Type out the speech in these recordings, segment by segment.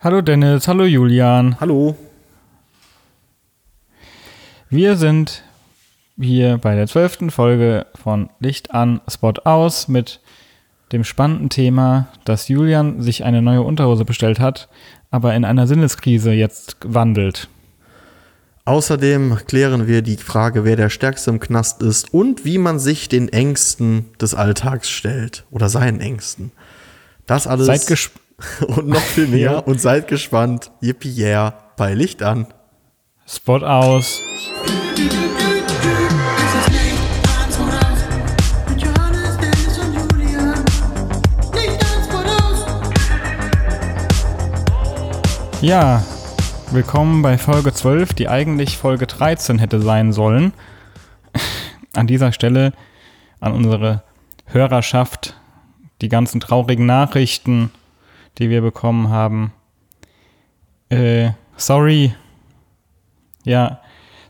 Hallo Dennis, hallo Julian. Hallo. Wir sind hier bei der zwölften Folge von Licht an, Spot aus mit dem spannenden Thema, dass Julian sich eine neue Unterhose bestellt hat, aber in einer Sinneskrise jetzt wandelt. Außerdem klären wir die Frage, wer der Stärkste im Knast ist und wie man sich den Ängsten des Alltags stellt oder seinen Ängsten. Das alles Seid gespannt. und noch viel mehr und seid gespannt. Yippie yeah bei Licht an. Spot aus. Ja, willkommen bei Folge 12, die eigentlich Folge 13 hätte sein sollen. An dieser Stelle an unsere Hörerschaft die ganzen traurigen Nachrichten, die wir bekommen haben. Äh, sorry. Ja,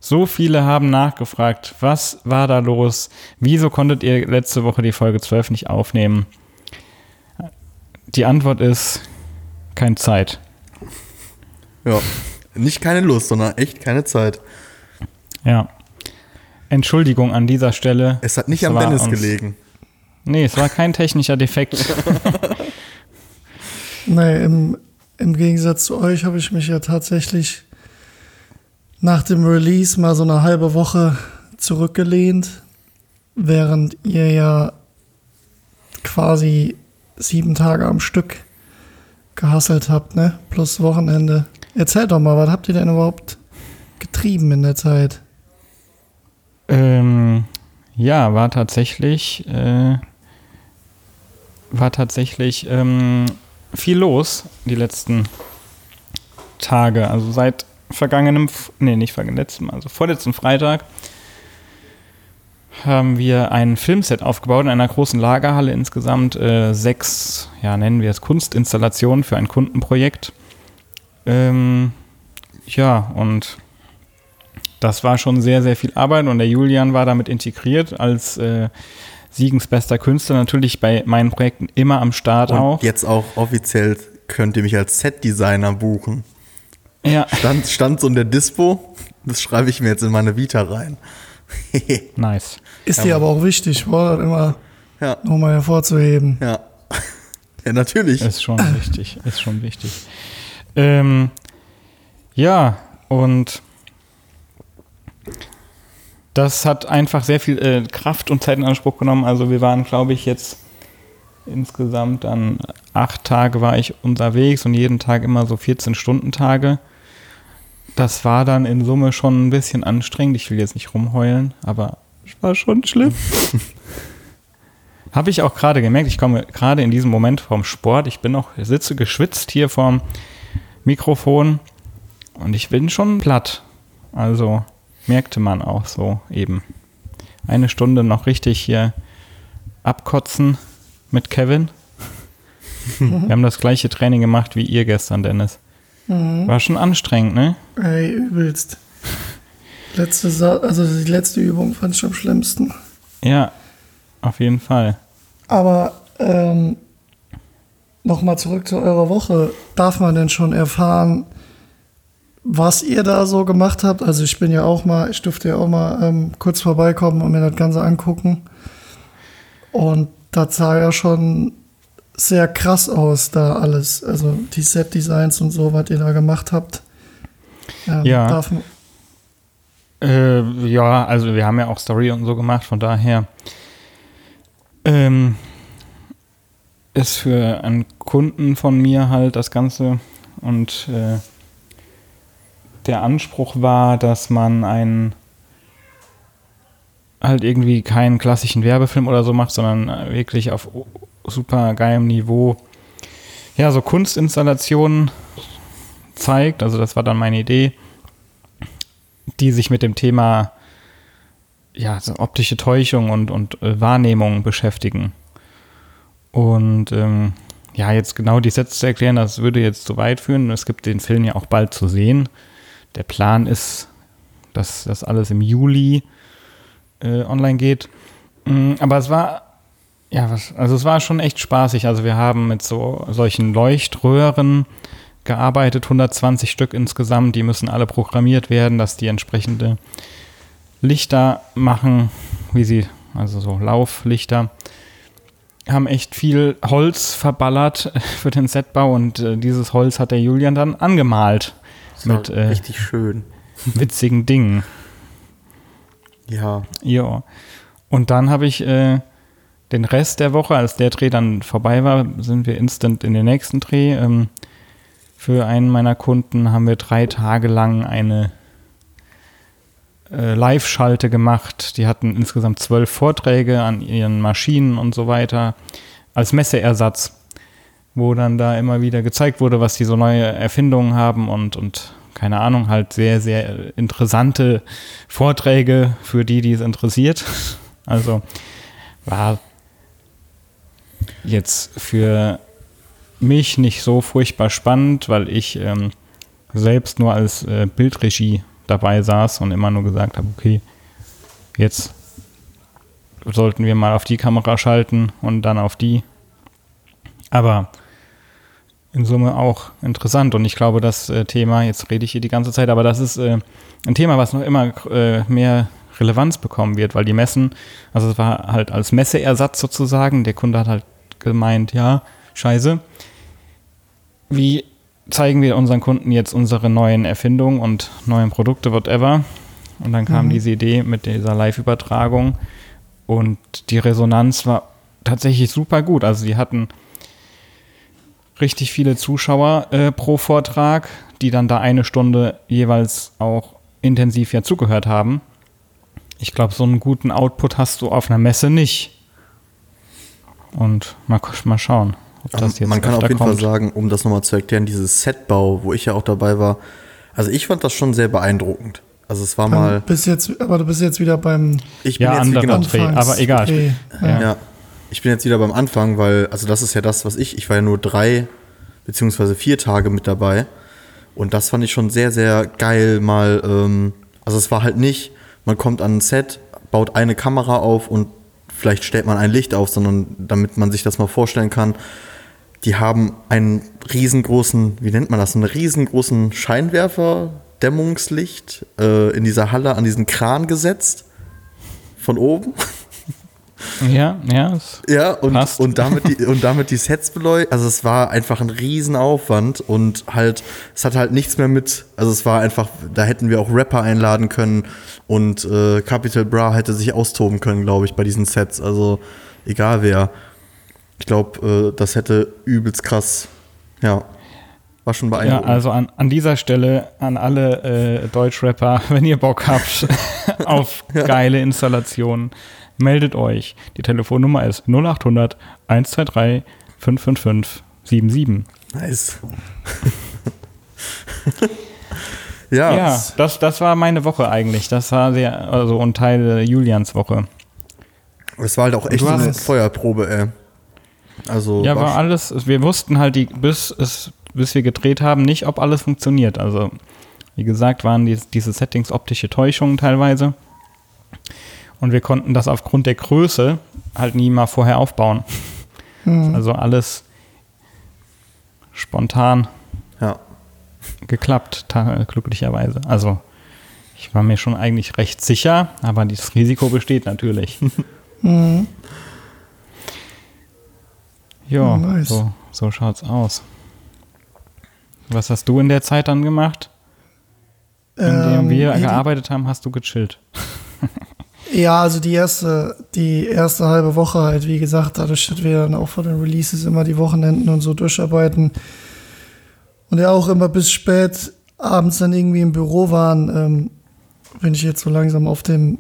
so viele haben nachgefragt, was war da los? Wieso konntet ihr letzte Woche die Folge 12 nicht aufnehmen? Die Antwort ist, keine Zeit. Ja. Nicht keine Lust, sondern echt keine Zeit. Ja. Entschuldigung an dieser Stelle. Es hat nicht Es am Dennis gelegen. Nee, es war kein technischer Defekt. Nee, im, im Gegensatz zu euch habe ich mich ja tatsächlich nach dem Release mal so eine halbe Woche zurückgelehnt, während ihr ja quasi sieben Tage am Stück gehasselt habt, ne? Plus Wochenende. Erzählt doch mal, was habt ihr denn überhaupt getrieben in der Zeit? ähm, ja, war tatsächlich, äh, war tatsächlich ähm, viel los die letzten Tage. Also seit vergangenem, nee, nicht vergangenem, letzten, also vorletzten Freitag haben wir ein Filmset aufgebaut in einer großen Lagerhalle insgesamt äh, sechs, ja nennen wir es Kunstinstallationen für ein Kundenprojekt. Ähm, ja und das war schon sehr, sehr viel Arbeit und der Julian war damit integriert als äh, Siegens bester Künstler natürlich bei meinen Projekten immer am Start Und auch. jetzt auch offiziell könnt ihr mich als Set-Designer buchen. Ja, Stand, stand so in der Dispo. Das schreibe ich mir jetzt in meine Vita rein. nice. Ist dir aber auch wichtig, war das immer ja, nochmal hervorzuheben. ja. Ja, natürlich. Ist schon wichtig, ist schon wichtig. Ähm, ja, und das hat einfach sehr viel äh, Kraft und Zeit in Anspruch genommen. Also wir waren, glaube ich, jetzt insgesamt dann acht Tage war ich unterwegs und jeden Tag immer so 14 Stunden Tage. Das war dann in Summe schon ein bisschen anstrengend. Ich will jetzt nicht rumheulen, aber es war schon schlimm. Habe ich auch gerade gemerkt, ich komme gerade in diesem Moment vom Sport. Ich bin noch, sitze geschwitzt hier vorm Mikrofon und ich bin schon platt. Also merkte man auch so eben. Eine Stunde noch richtig hier abkotzen mit Kevin. Wir haben das gleiche Training gemacht wie ihr gestern, Dennis. War schon anstrengend, ne? Ey, übelst. Letzte Sa also die letzte Übung fand ich am schlimmsten. Ja, auf jeden Fall. Aber ähm, nochmal zurück zu eurer Woche. Darf man denn schon erfahren, was ihr da so gemacht habt? Also ich bin ja auch mal, ich durfte ja auch mal ähm, kurz vorbeikommen und mir das Ganze angucken. Und das sah ja schon sehr krass aus, da alles. Also die Set-Designs und so, was ihr da gemacht habt. Ähm, Ja. Äh, ja, also wir haben ja auch Story und so gemacht, von daher ähm, ist für einen Kunden von mir halt das Ganze und äh, der Anspruch war, dass man einen halt irgendwie keinen klassischen Werbefilm oder so macht, sondern wirklich auf super geilem Niveau ja, so Kunstinstallationen zeigt. Also das war dann meine Idee die sich mit dem Thema ja, so optische Täuschung und, und äh, Wahrnehmung beschäftigen. Und ähm, ja, jetzt genau die Sätze zu erklären, das würde jetzt zu weit führen. Es gibt den Film ja auch bald zu sehen. Der Plan ist, dass das alles im Juli äh, online geht. Mm, Aber es war, ja, was, also es war schon echt spaßig. Also wir haben mit so solchen Leuchtröhren gearbeitet, 120 Stück insgesamt. Die müssen alle programmiert werden, dass die entsprechende Lichter machen, wie sie, also so Lauflichter. Haben echt viel Holz verballert für den Setbau und äh, dieses Holz hat der Julian dann angemalt mit äh, richtig schön. witzigen Dingen. Ja. Ja. Und dann habe ich äh, den Rest der Woche, als der Dreh dann vorbei war, sind wir instant in den nächsten Dreh. Ähm, für einen meiner Kunden haben wir drei Tage lang eine äh, Live-Schalte gemacht. Die hatten insgesamt zwölf Vorträge an ihren Maschinen und so weiter als Messeersatz, wo dann da immer wieder gezeigt wurde, was die so neue Erfindungen haben und, und keine Ahnung, halt sehr, sehr interessante Vorträge für die, die es interessiert. Also war jetzt für mich nicht so furchtbar spannend, weil ich ähm, selbst nur als äh, Bildregie dabei saß und immer nur gesagt habe, okay, jetzt sollten wir mal auf die Kamera schalten und dann auf die. Aber in Summe auch interessant und ich glaube, das äh, Thema, jetzt rede ich hier die ganze Zeit, aber das ist äh, ein Thema, was noch immer äh, mehr Relevanz bekommen wird, weil die Messen, also es war halt als Messeersatz sozusagen, der Kunde hat halt gemeint, ja, scheiße, wie zeigen wir unseren Kunden jetzt unsere neuen Erfindungen und neuen Produkte, whatever. Und dann kam Mhm. diese Idee mit dieser Live-Übertragung und die Resonanz war tatsächlich super gut. Also die hatten richtig viele Zuschauer äh, pro Vortrag, die dann da eine Stunde jeweils auch intensiv ja zugehört haben. Ich glaube, so einen guten Output hast du auf einer Messe nicht. Und mal, mal schauen, ob das jetzt Man kann auf jeden kommt. Fall sagen, um das nochmal zu erklären, dieses Setbau, wo ich ja auch dabei war, also ich fand das schon sehr beeindruckend. Also es war mal, Bis jetzt, aber du bist jetzt wieder beim ich bin Ja, jetzt wie anderer genau, Dreh, aber egal. Dreh. Ja. Ja. Ich bin jetzt wieder beim Anfang, weil, also das ist ja das, was ich, ich war ja nur drei beziehungsweise vier Tage mit dabei. Und das fand ich schon sehr, sehr geil mal, ähm, also es war halt nicht, man kommt an ein Set, baut eine Kamera auf und vielleicht stellt man ein Licht auf, sondern damit man sich das mal vorstellen kann, die haben einen riesengroßen, wie nennt man das, einen riesengroßen Scheinwerfer, Dämmungslicht äh, in dieser Halle an diesen Kran gesetzt. Von oben. Ja, ja. es- Ja, und, Passt. und, damit die, und damit die Sets beleuchtet. Also es war einfach ein Riesenaufwand und halt, es hat halt nichts mehr mit, also es war einfach, da hätten wir auch Rapper einladen können und äh, Capital Bra hätte sich austoben können, glaube ich, bei diesen Sets. Also egal wer. Ich glaube, äh, das hätte übelst krass, ja, war schon Ja, beeindruckend. also an, an dieser Stelle an alle äh, Deutschrapper, wenn ihr Bock habt auf geile Installationen, meldet euch. Die Telefonnummer ist 0800 123 555 77. nice. ja, Ja, das, das war meine Woche eigentlich. Das war sehr, also und Teil Julians Woche. es war halt auch echt eine Feuerprobe, ey. Also Ja, war alles, wir wussten halt, die, bis, es, bis wir gedreht haben, nicht, ob alles funktioniert. Also, wie gesagt, waren die, diese Settings optische Täuschungen teilweise. Und wir konnten das aufgrund der Größe halt nie mal vorher aufbauen. Mhm. Also alles spontan ja. geklappt, glücklicherweise. Also, ich war mir schon eigentlich recht sicher, aber das Risiko besteht natürlich. Mhm. Ja, nice. so, so schaut's aus. Was hast du in der Zeit dann gemacht? In der Ähm, wir die- gearbeitet haben, hast du gechillt. Ja, also die erste, die erste halbe Woche halt, wie gesagt, dadurch, dass wir dann auch vor den Releases immer die Wochenenden und so durcharbeiten und ja auch immer bis spät abends dann irgendwie im Büro waren, ähm, bin ich jetzt so langsam auf dem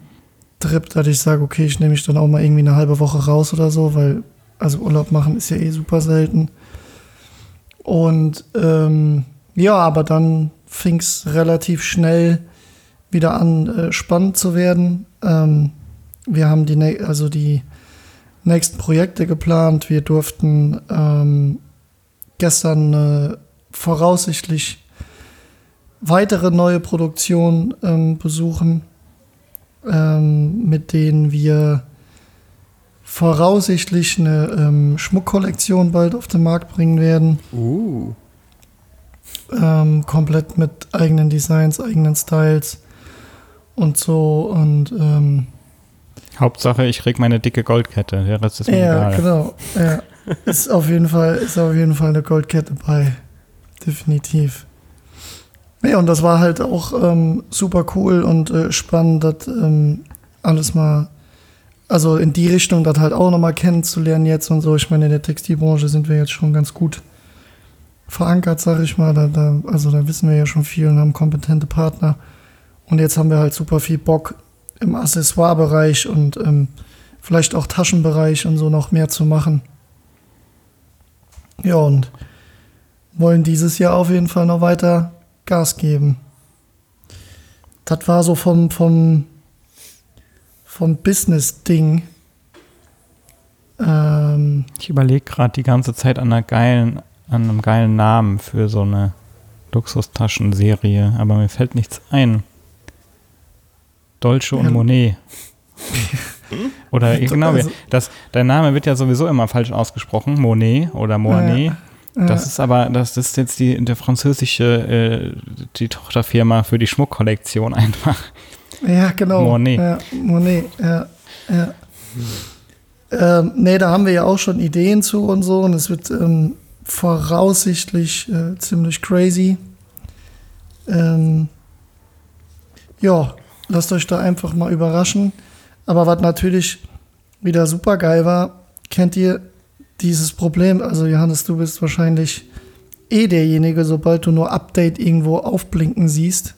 Trip, dass ich sage, okay, ich nehme mich dann auch mal irgendwie eine halbe Woche raus oder so, weil also Urlaub machen ist ja eh super selten. Und ähm, ja, aber dann fing es relativ schnell wieder an, äh, spannend zu werden. Ähm, wir haben die, also die nächsten Projekte geplant. Wir durften ähm, gestern äh, voraussichtlich weitere neue Produktionen ähm, besuchen, ähm, mit denen wir voraussichtlich eine ähm, Schmuckkollektion bald auf den Markt bringen werden. Uh. ähm, komplett mit eigenen Designs, eigenen Styles und so und ähm, Hauptsache, ich krieg meine dicke Goldkette. Der Rest ist mir ja, egal. genau. Ja. ist auf jeden Fall, ist auf jeden Fall eine Goldkette bei. Definitiv. Ja, und das war halt auch ähm, super cool und äh, spannend, das ähm, alles mal, also in die Richtung, das halt auch nochmal kennenzulernen jetzt und so. Ich meine, in der Textilbranche sind wir jetzt schon ganz gut verankert, sag ich mal. Da, da, also da wissen wir ja schon viel und haben kompetente Partner. Und jetzt haben wir halt super viel Bock im Accessoire-Bereich und ähm, vielleicht auch Taschenbereich und so noch mehr zu machen. Ja, und wollen dieses Jahr auf jeden Fall noch weiter Gas geben. Das war so vom, vom, vom Business-Ding. Ähm, Ich überlege gerade die ganze Zeit an, einer geilen, an einem geilen Namen für so eine Luxustaschenserie, aber mir fällt nichts ein. Dolce und Ja. Monet. Oder genau, das, dein Name wird ja sowieso immer falsch ausgesprochen, Monet oder Monet. Das ist aber, das ist jetzt die, der französische, äh, die Tochterfirma für die Schmuckkollektion einfach. Ja, genau. Monet. Ja, Monet, ja. ja. Ähm, nee, da haben wir ja auch schon Ideen zu und so und es wird ähm, voraussichtlich äh, ziemlich crazy. Ähm, ja, lasst euch da einfach mal überraschen. Aber was natürlich wieder super geil war, kennt ihr dieses Problem? Also Johannes, du bist wahrscheinlich eh derjenige, sobald du nur Update irgendwo aufblinken siehst,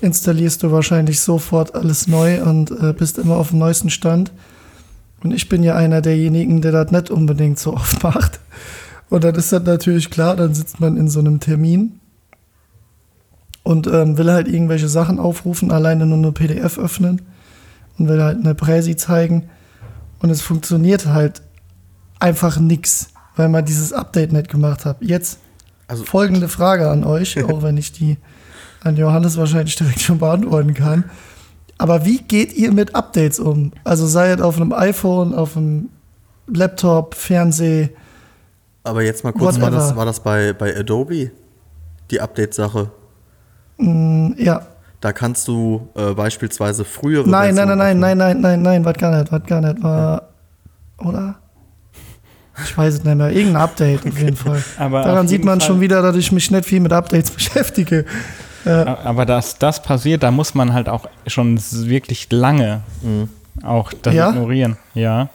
installierst du wahrscheinlich sofort alles neu und äh, bist immer auf dem neuesten Stand. Und ich bin ja einer derjenigen, der das nicht unbedingt so oft macht. Und dann ist das natürlich klar, dann sitzt man in so einem Termin und ähm, will halt irgendwelche Sachen aufrufen, alleine nur eine PDF öffnen und will halt eine Präsi zeigen. Und es funktioniert halt einfach nix, weil man dieses Update nicht gemacht hat. Jetzt Also, folgende Frage an euch, auch wenn ich die an Johannes wahrscheinlich direkt schon beantworten kann. Aber wie geht ihr mit Updates um? Also sei es auf einem iPhone, auf einem Laptop, Fernseh. aber jetzt mal kurz, war das, war das bei, bei Adobe? Die Update-Sache. Mm, ja. Da kannst du äh, beispielsweise frühere Nein, nein, nein, nein, nein, nein, nein, nein, was gar nicht, was gar nicht. War, oder? Ich weiß es nicht mehr. Irgendein Update auf jeden Fall. Aber Daran sieht man Fall- schon wieder, dass ich mich nicht viel mit Updates beschäftige. Aber dass das passiert, da muss man halt auch schon wirklich lange auch das Ja? ignorieren. Ja.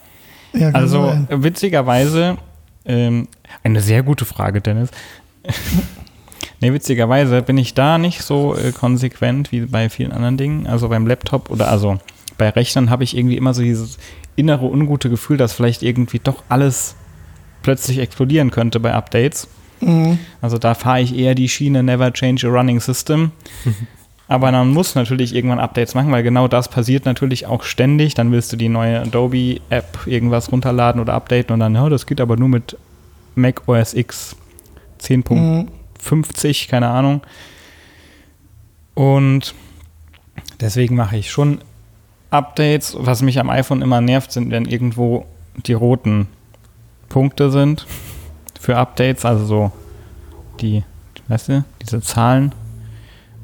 Ja, Also sein. äh, witzigerweise, ähm, eine sehr gute Frage, Dennis. Nee, witzigerweise bin ich da nicht so äh, konsequent wie bei vielen anderen Dingen. Also beim Laptop oder also bei Rechnern habe ich irgendwie immer so dieses innere ungute Gefühl, dass vielleicht irgendwie doch alles plötzlich explodieren könnte bei Updates. Mhm. Also da fahre ich eher die Schiene Never Change a Running System. Aber man muss natürlich irgendwann Updates machen, weil genau das passiert natürlich auch ständig. Dann willst du die neue Adobe-App irgendwas runterladen oder updaten und dann, ja, das geht aber nur mit Mac OS X 10.1 50, keine Ahnung. Und deswegen mache ich schon Updates. Was mich am iPhone immer nervt, sind, wenn irgendwo die roten Punkte sind für Updates, also so die, weißt du, diese Zahlen,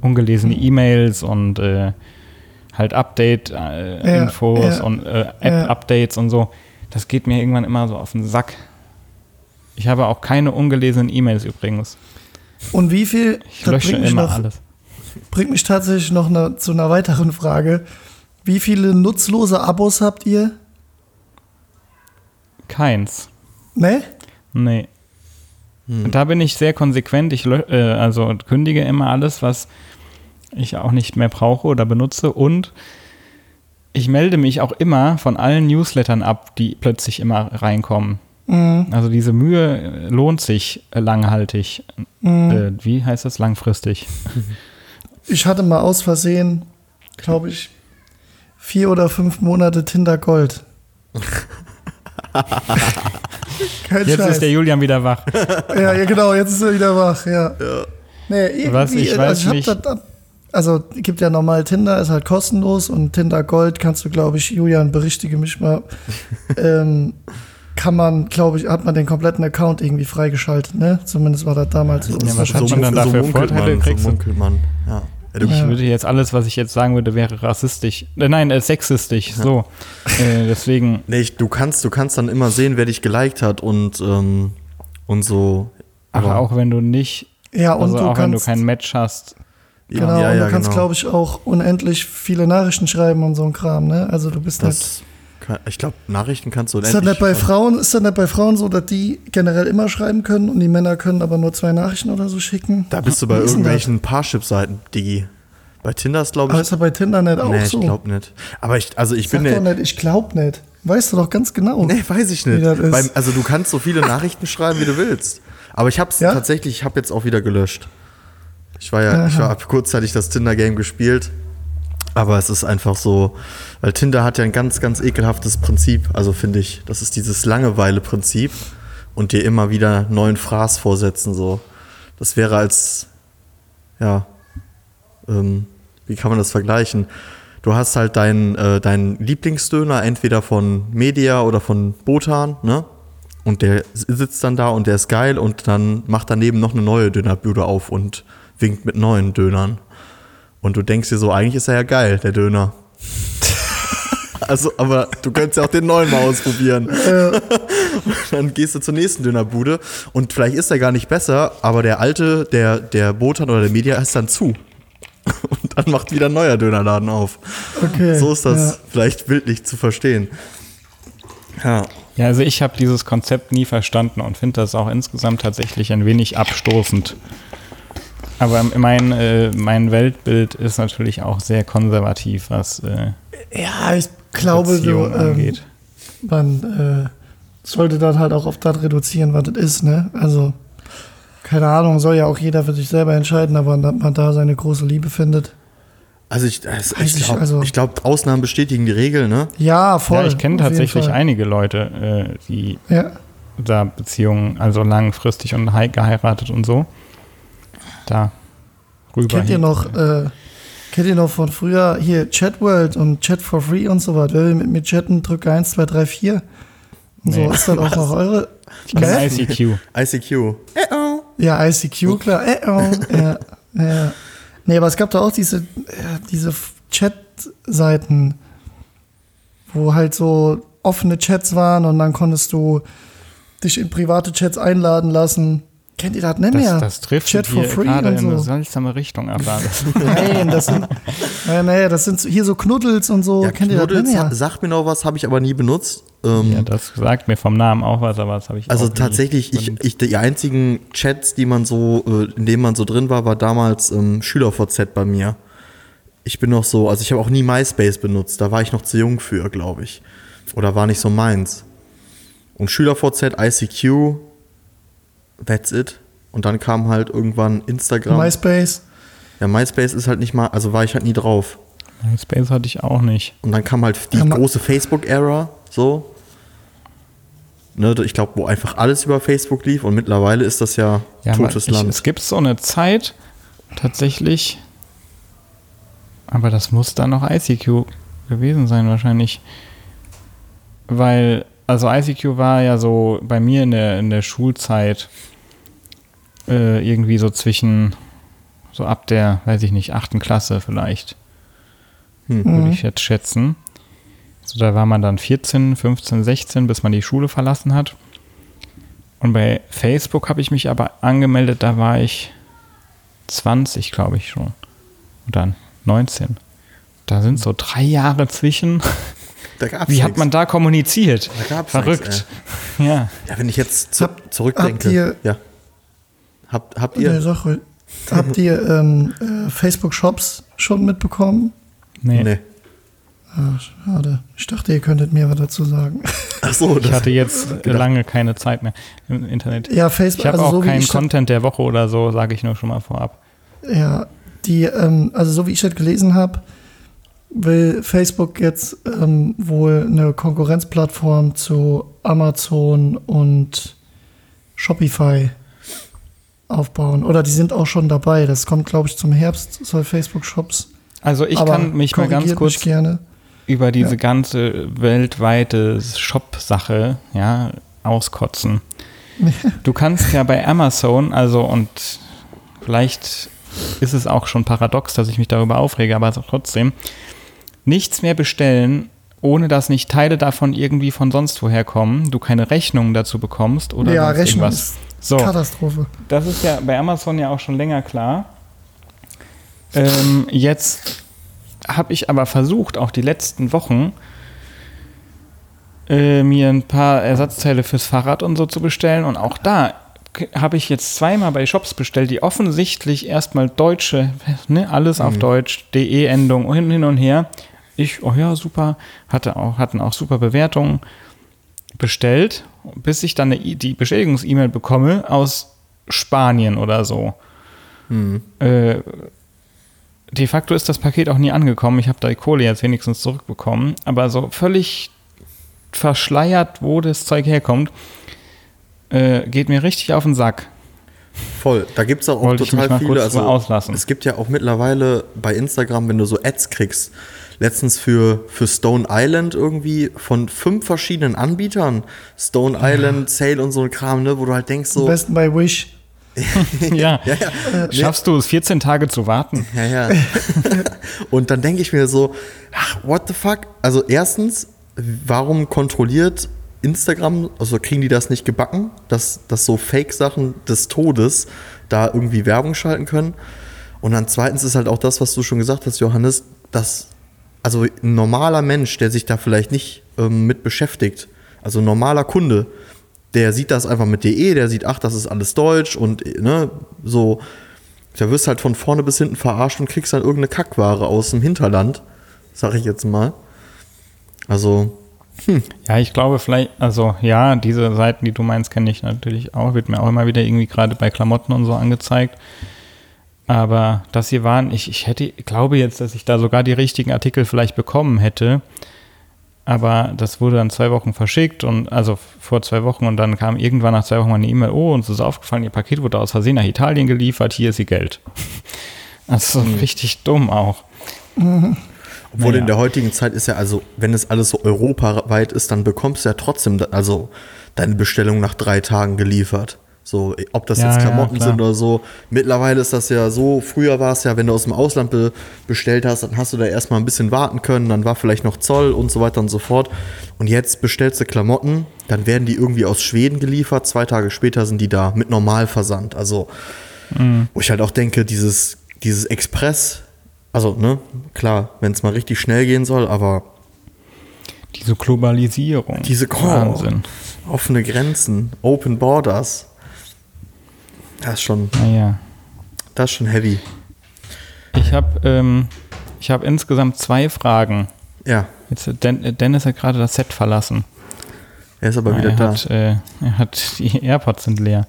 ungelesene E-Mails und äh, halt Update-Infos äh, ja, ja, und äh, App-Updates ja. und so. Das geht mir irgendwann immer so auf den Sack. Ich habe auch keine ungelesenen E-Mails übrigens. Und wie viel, Ich das lösche bringt mich, immer noch, alles. bringt mich tatsächlich noch ne, zu einer weiteren Frage. Wie viele nutzlose Abos habt ihr? Keins. Ne? Nee. Da bin ich sehr konsequent. Ich äh, also kündige immer alles, was ich auch nicht mehr brauche oder benutze. Und ich melde mich auch immer von allen Newslettern ab, die plötzlich immer reinkommen. Mhm. Also diese Mühe äh, lohnt sich äh, langhaltig. Mhm. Äh, wie heißt das? Langfristig. Ich hatte mal aus Versehen, glaube ich, vier oder fünf Monate Tinder Gold. Kein Jetzt Scheiß. ist der Julian wieder wach. ja, ja, genau, jetzt ist er wieder wach, ja. Nee, irgendwie, Was, ich weiß also hab nicht. das also gibt ja normal Tinder, ist halt kostenlos und Tinder Gold kannst du, glaube ich, Julian, berichtige mich mal, ähm, kann man, glaube ich, hat man den kompletten Account irgendwie freigeschaltet, ne? Zumindest war das damals so. Ja, was hat man dann dafür munkelt Vorteile? man, Kriegst so man. Ja. Ja, du, Ich Ja. würde jetzt alles, was ich jetzt sagen würde, wäre rassistisch. Äh, nein, äh, sexistisch. So. Äh, deswegen. nee, ich, du kannst, du kannst dann immer sehen, wer dich geliked hat und, ähm, und so. Aber auch wenn du nicht, Ja, und also du auch wenn du kannst, kein Match hast. genau, und du kannst, glaube ich, auch unendlich viele Nachrichten schreiben und so ein Kram, ne? Also du bist halt. das, kann, ich glaube, Nachrichten kannst du Ist das nicht bei Frauen, ist das nicht bei Frauen so, dass die generell immer schreiben können und die Männer können aber nur zwei Nachrichten oder so schicken? Da bist du bei irgendwelchen Parship-Seiten, Digi. Bei Tinder ist, glaube Aber ich. ist das bei Tinder nicht auch nee, so? ich glaube nicht. Aber ich, also ich Sag bin doch nicht, ich glaub nicht. Weißt du doch ganz genau. Nee, weiß ich nicht. Beim, also du kannst so viele Nachrichten schreiben, wie du willst. Aber ich habe es Ja? tatsächlich, ich habe jetzt auch wieder gelöscht. Ich war ja, ich Aha. war ab kurzzeitig das Tinder-Game gespielt. Aber es ist einfach so, weil Tinder hat ja ein ganz, ganz ekelhaftes Prinzip, also finde ich. Das ist dieses Langeweile-Prinzip und dir immer wieder neuen Fraß vorsetzen, so. Das wäre als, ja, ähm, wie kann man das vergleichen? Du hast halt deinen äh, deinen Lieblingsdöner, entweder von Media oder von Botan, ne? Und der sitzt dann da und der ist geil und dann macht daneben noch eine neue Dönerbude auf und winkt mit neuen Dönern. Und du denkst dir so, eigentlich ist er ja geil, der Döner. Also, aber du könntest ja auch den neuen mal ausprobieren. dann gehst du zur nächsten Dönerbude und vielleicht ist er gar nicht besser, aber der alte, der, der Botan oder der Media ist dann zu. Und dann macht wieder ein neuer Dönerladen auf. Okay, So ist das ja. vielleicht bildlich zu verstehen. Ja. Ja, also ich habe dieses Konzept nie verstanden und finde das auch insgesamt tatsächlich ein wenig abstoßend. Aber mein, äh, mein Weltbild ist natürlich auch sehr konservativ, was äh, Ja, ich glaube, so, ähm, angeht. man äh, sollte das halt auch auf das reduzieren, was das ist, ne? Also, keine Ahnung, soll ja auch jeder für sich selber entscheiden, aber dass man da seine große Liebe findet. Also ich, Weiß ich glaube, also- glaub, Ausnahmen bestätigen die Regel, ne? Ja, voll. Ja, ich kenne tatsächlich einige Leute, äh, die Ja, da Beziehungen, also langfristig und hei- geheiratet und so. Da rüber. kennt ihr noch, äh, kennt ihr noch von früher hier Chatworld und Chat for Free und so was? Wer will mit mir chatten, drücke 1, 2, 3, 4. Und Nee. so ist das auch noch eure. Ist ICQ. ICQ. Ja, ICQ, klar. Äh, oh, ja, ja. Nee, aber es gab da auch diese, äh, diese Chat-Seiten, wo halt so offene Chats waren und dann konntest du dich in private Chats einladen lassen. Kennt ihr das nicht mehr? Das, das trifft Chat for hier free gerade und in eine so. seltsame Richtung ab. Nein, das sind, äh, nee, das sind so- hier so Knuddels und so. Ja, Kennt ihr das Knuddels nicht mehr? sagt mir noch was, habe ich aber nie benutzt. Ähm, ja, das sagt mir vom Namen auch was, aber das habe ich Also auch nie tatsächlich, ich, ich, die einzigen Chats, die man so, äh, in denen man so drin war, war damals ähm, SchülerVZ bei mir. Ich bin noch so, also ich habe auch nie MySpace benutzt, da war ich noch zu jung für, glaube ich. Oder war nicht so meins. Und SchülerVZ, ICQ, that's it. Und dann kam halt irgendwann Instagram. MySpace. ja, MySpace ist halt nicht mal, also war ich halt nie drauf. MySpace hatte ich auch nicht. Und dann kam halt die Ja, große Facebook-Ära, so. Ne, ich glaube, wo einfach alles über Facebook lief und mittlerweile ist das ja, Ja, totes ich, Land. es gibt so eine Zeit, tatsächlich, aber das muss dann noch ICQ gewesen sein wahrscheinlich. Weil, also ICQ war ja so bei mir in der, in der Schulzeit äh, irgendwie so zwischen, so ab der, weiß ich nicht, achten Klasse vielleicht, Hm. würde ich jetzt schätzen. So, da war man dann 14, 15, 16, bis man die Schule verlassen hat. Und bei Facebook habe ich mich aber angemeldet, da war ich 20, glaube ich schon. Oder 19. Da sind so drei Jahre zwischen. Da gab's Wie hat nix. man da kommuniziert? Da gab's Verrückt. nix, ja. Ja, wenn ich jetzt zu, Hab- zurückdenke. habt ihr- ja. Habt, habt ihr? ruhig. Habt ihr ähm, äh, Facebook-Shops schon mitbekommen? Nee. Nee. Ah, schade. Ich dachte, ihr könntet mir was dazu sagen. Ach so, Ich hatte jetzt äh, lange keine Zeit mehr im Internet. Ja, Facebook, Ich habe also auch so keinen Content der Woche oder so, sage ich nur schon mal vorab. Ja, die, ähm, also so wie ich das gelesen habe, will Facebook jetzt ähm, wohl eine Konkurrenzplattform zu Amazon und Shopify aufbauen. Oder die sind auch schon dabei. Das kommt, glaube ich, zum Herbst, soll Facebook Shops. Also ich Aber kann mich mal ganz kurz gerne. über diese ganze weltweite Shop-Sache, ja, auskotzen. Du kannst ja bei Amazon, also und vielleicht ist es auch schon paradox, dass ich mich darüber aufrege, aber trotzdem, nichts mehr bestellen, ohne dass nicht Teile davon irgendwie von sonst woher kommen, du keine Rechnung dazu bekommst oder ja, sonst Rechnung irgendwas. ist So, Katastrophe. das ist ja bei Amazon ja auch schon länger klar. Ähm, jetzt habe ich aber versucht, auch die letzten Wochen, äh, mir ein paar Ersatzteile fürs Fahrrad und so zu bestellen. Und auch da habe ich jetzt zweimal bei Shops bestellt, die offensichtlich erstmal deutsche, ne, alles auf Deutsch, DE-Endung hin, hin und her. Ich, oh ja, super, hatte auch, hatten auch super Bewertungen bestellt, bis ich dann eine, die Bestätigungs-E-Mail bekomme aus Spanien oder so. Äh, de facto ist das Paket auch nie angekommen. Ich habe da die Kohle jetzt wenigstens zurückbekommen. Aber so völlig verschleiert, wo das Zeug herkommt, äh, geht mir richtig auf den Sack. Voll. Da gibt es auch, auch total viele. Also. Es gibt ja auch mittlerweile bei Instagram, wenn du so Ads kriegst, letztens für, für Stone Island irgendwie von fünf verschiedenen Anbietern, Stone Island, Sale und so ein Kram, ne, wo du halt denkst Am so, besten bei Wish. ja. ja, ja, Schaffst du es, 14 Tage zu warten? Ja, ja. und dann denke ich mir so, ach, what the fuck? Also erstens, warum kontrolliert Instagram, also kriegen die das nicht gebacken, dass, dass so Fake-Sachen des Todes da irgendwie Werbung schalten können? Und dann zweitens ist halt auch das, was du schon gesagt hast, Johannes, dass also ein normaler Mensch, der sich da vielleicht nicht ähm, mit beschäftigt, also ein normaler Kunde, der sieht das einfach mit DE, der sieht, ach, das ist alles Deutsch und äh, ne, so, da wirst halt von vorne bis hinten verarscht und kriegst dann irgendeine Kackware aus dem Hinterland, sag ich jetzt mal. Also, Ja, ich glaube vielleicht, also ja, diese Seiten, die du meinst, kenne ich natürlich auch. Wird mir auch immer wieder irgendwie gerade bei Klamotten und so angezeigt. Aber das hier waren, ich, ich hätte, glaube jetzt, dass ich da sogar die richtigen Artikel vielleicht bekommen hätte. Aber das wurde dann zwei Wochen verschickt und also vor zwei Wochen und dann kam irgendwann nach zwei Wochen mal eine E-Mail, oh, uns ist aufgefallen, ihr Paket wurde aus Versehen nach Italien geliefert, hier ist ihr Geld. Also richtig dumm auch. obwohl Naja. in der heutigen Zeit ist ja, also, wenn es alles so europaweit ist, dann bekommst du ja trotzdem, also, deine Bestellung nach drei Tagen geliefert. So, ob das Ja, jetzt ja, Klamotten klar. sind oder so. Mittlerweile ist das ja so, früher war es ja, wenn du aus dem Ausland be bestellt hast, dann hast du da erstmal ein bisschen warten können, dann war vielleicht noch Zoll und so weiter und so fort. Und jetzt bestellst du Klamotten, dann werden die irgendwie aus Schweden geliefert, zwei Tage später sind die da mit Normalversand. Also, wo ich halt auch denke, dieses, dieses Express, also, ne, klar, wenn es mal richtig schnell gehen soll, aber Diese Globalisierung. diese Wahnsinn. offene Grenzen, Open Borders. Das ist schon, Naja. das ist schon heavy. Ich habe ähm, ich hab insgesamt zwei Fragen. Ja, Jetzt, Dennis hat gerade das Set verlassen. er ist aber wieder er, da. hat, äh, er hat, die AirPods sind leer.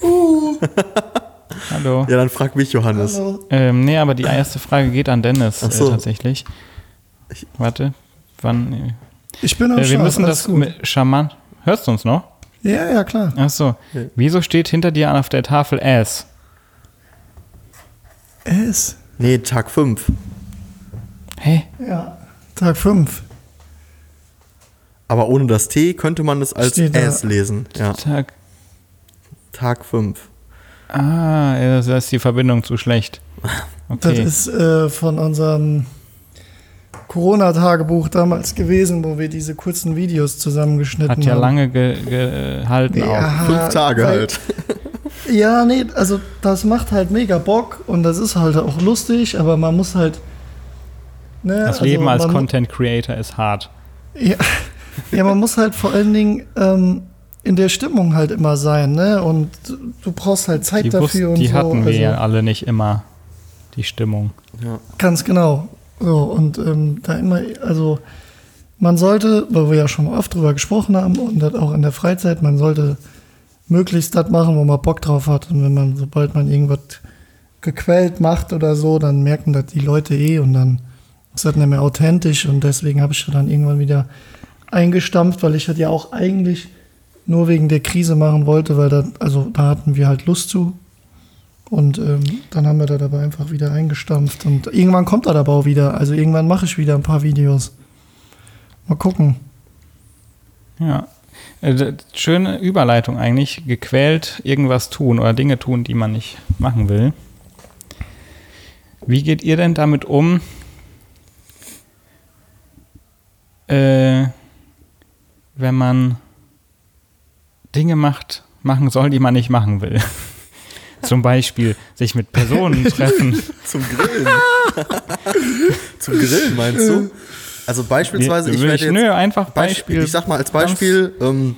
Hallo. Ja, dann frag mich, Johannes. Also, Ähm, nee, aber die erste Frage geht an Dennis Ach so. äh, tatsächlich. Warte, wann? ich bin am Äh, wir Start, müssen das gut. charmant. Hörst du uns noch? Ja, ja, klar. Achso. Wieso steht hinter dir auf der Tafel S? S. Nee, Tag 5. Hä? Ja. Tag 5. Aber ohne das T könnte man es als Steht da. S lesen. Ja, Tag. Tag 5. Ah, ja, da ist die Verbindung zu schlecht. Das Okay. ist äh, von unserem Corona-Tagebuch damals gewesen, wo wir diese kurzen Videos zusammengeschnitten Hat ja haben. lange ge gehalten auch. Ja, Fünf Tage weil- halt. Ja, nee, also das macht halt mega Bock und das ist halt auch lustig, aber man muss halt. Ne, Das also Leben als Content Creator ist hart. Ja, ja, man muss halt vor allen Dingen ähm, in der Stimmung halt immer sein, ne? Und du- brauchst halt Zeit Die, dafür wussten, und die so. hatten wir also, ja alle nicht immer, die Stimmung. Ja. Ganz genau. So, und ähm, da immer, also man sollte, weil wir ja schon oft drüber gesprochen haben und das auch in der Freizeit, man sollte möglichst das machen, wo man Bock drauf hat. Und wenn man, sobald man irgendwas gequält macht oder so, dann merken das die Leute eh und dann ist das nicht mehr authentisch und deswegen habe ich dann irgendwann wieder eingestampft, weil ich das ja auch eigentlich nur wegen der Krise machen wollte, weil da, also da hatten wir halt Lust zu. Und ähm, dann haben wir da dabei einfach wieder eingestampft. Und irgendwann kommt das aber auch wieder. Also irgendwann mache ich wieder ein paar Videos. Mal gucken. Ja. Äh, Schöne Überleitung eigentlich. Gequält irgendwas tun oder Dinge tun, die man nicht machen will. Wie geht ihr denn damit um, äh, wenn man Dinge macht, machen soll, die man nicht machen will? Zum Beispiel sich mit Personen treffen. Zum Grillen. Zum Grillen meinst du? Also beispielsweise, ich werde jetzt, Nö, einfach Beispiel, ich sag mal als Beispiel, ähm,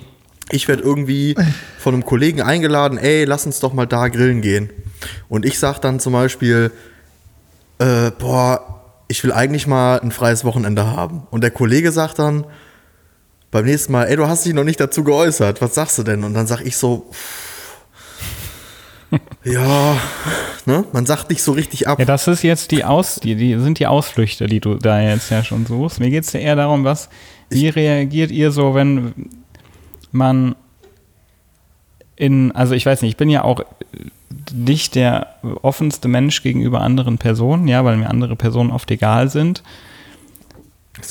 ich werde irgendwie von einem Kollegen eingeladen, ey, lass uns doch mal da grillen gehen. Und ich sag dann zum Beispiel, äh, boah, ich will eigentlich mal ein freies Wochenende haben. Und der Kollege sagt dann beim nächsten Mal, ey, du hast dich noch nicht dazu geäußert, was sagst du denn? Und dann sag ich so, ja, ne? Man sagt nicht so richtig ab. Ja, das ist jetzt die Aus, die, die sind die Ausflüchte, die du da jetzt ja schon suchst. Mir geht es ja eher darum, was, wie reagiert ihr so, wenn man in, also ich weiß nicht, ich bin ja auch nicht der offenste Mensch gegenüber anderen Personen, ja, weil mir andere Personen oft egal sind.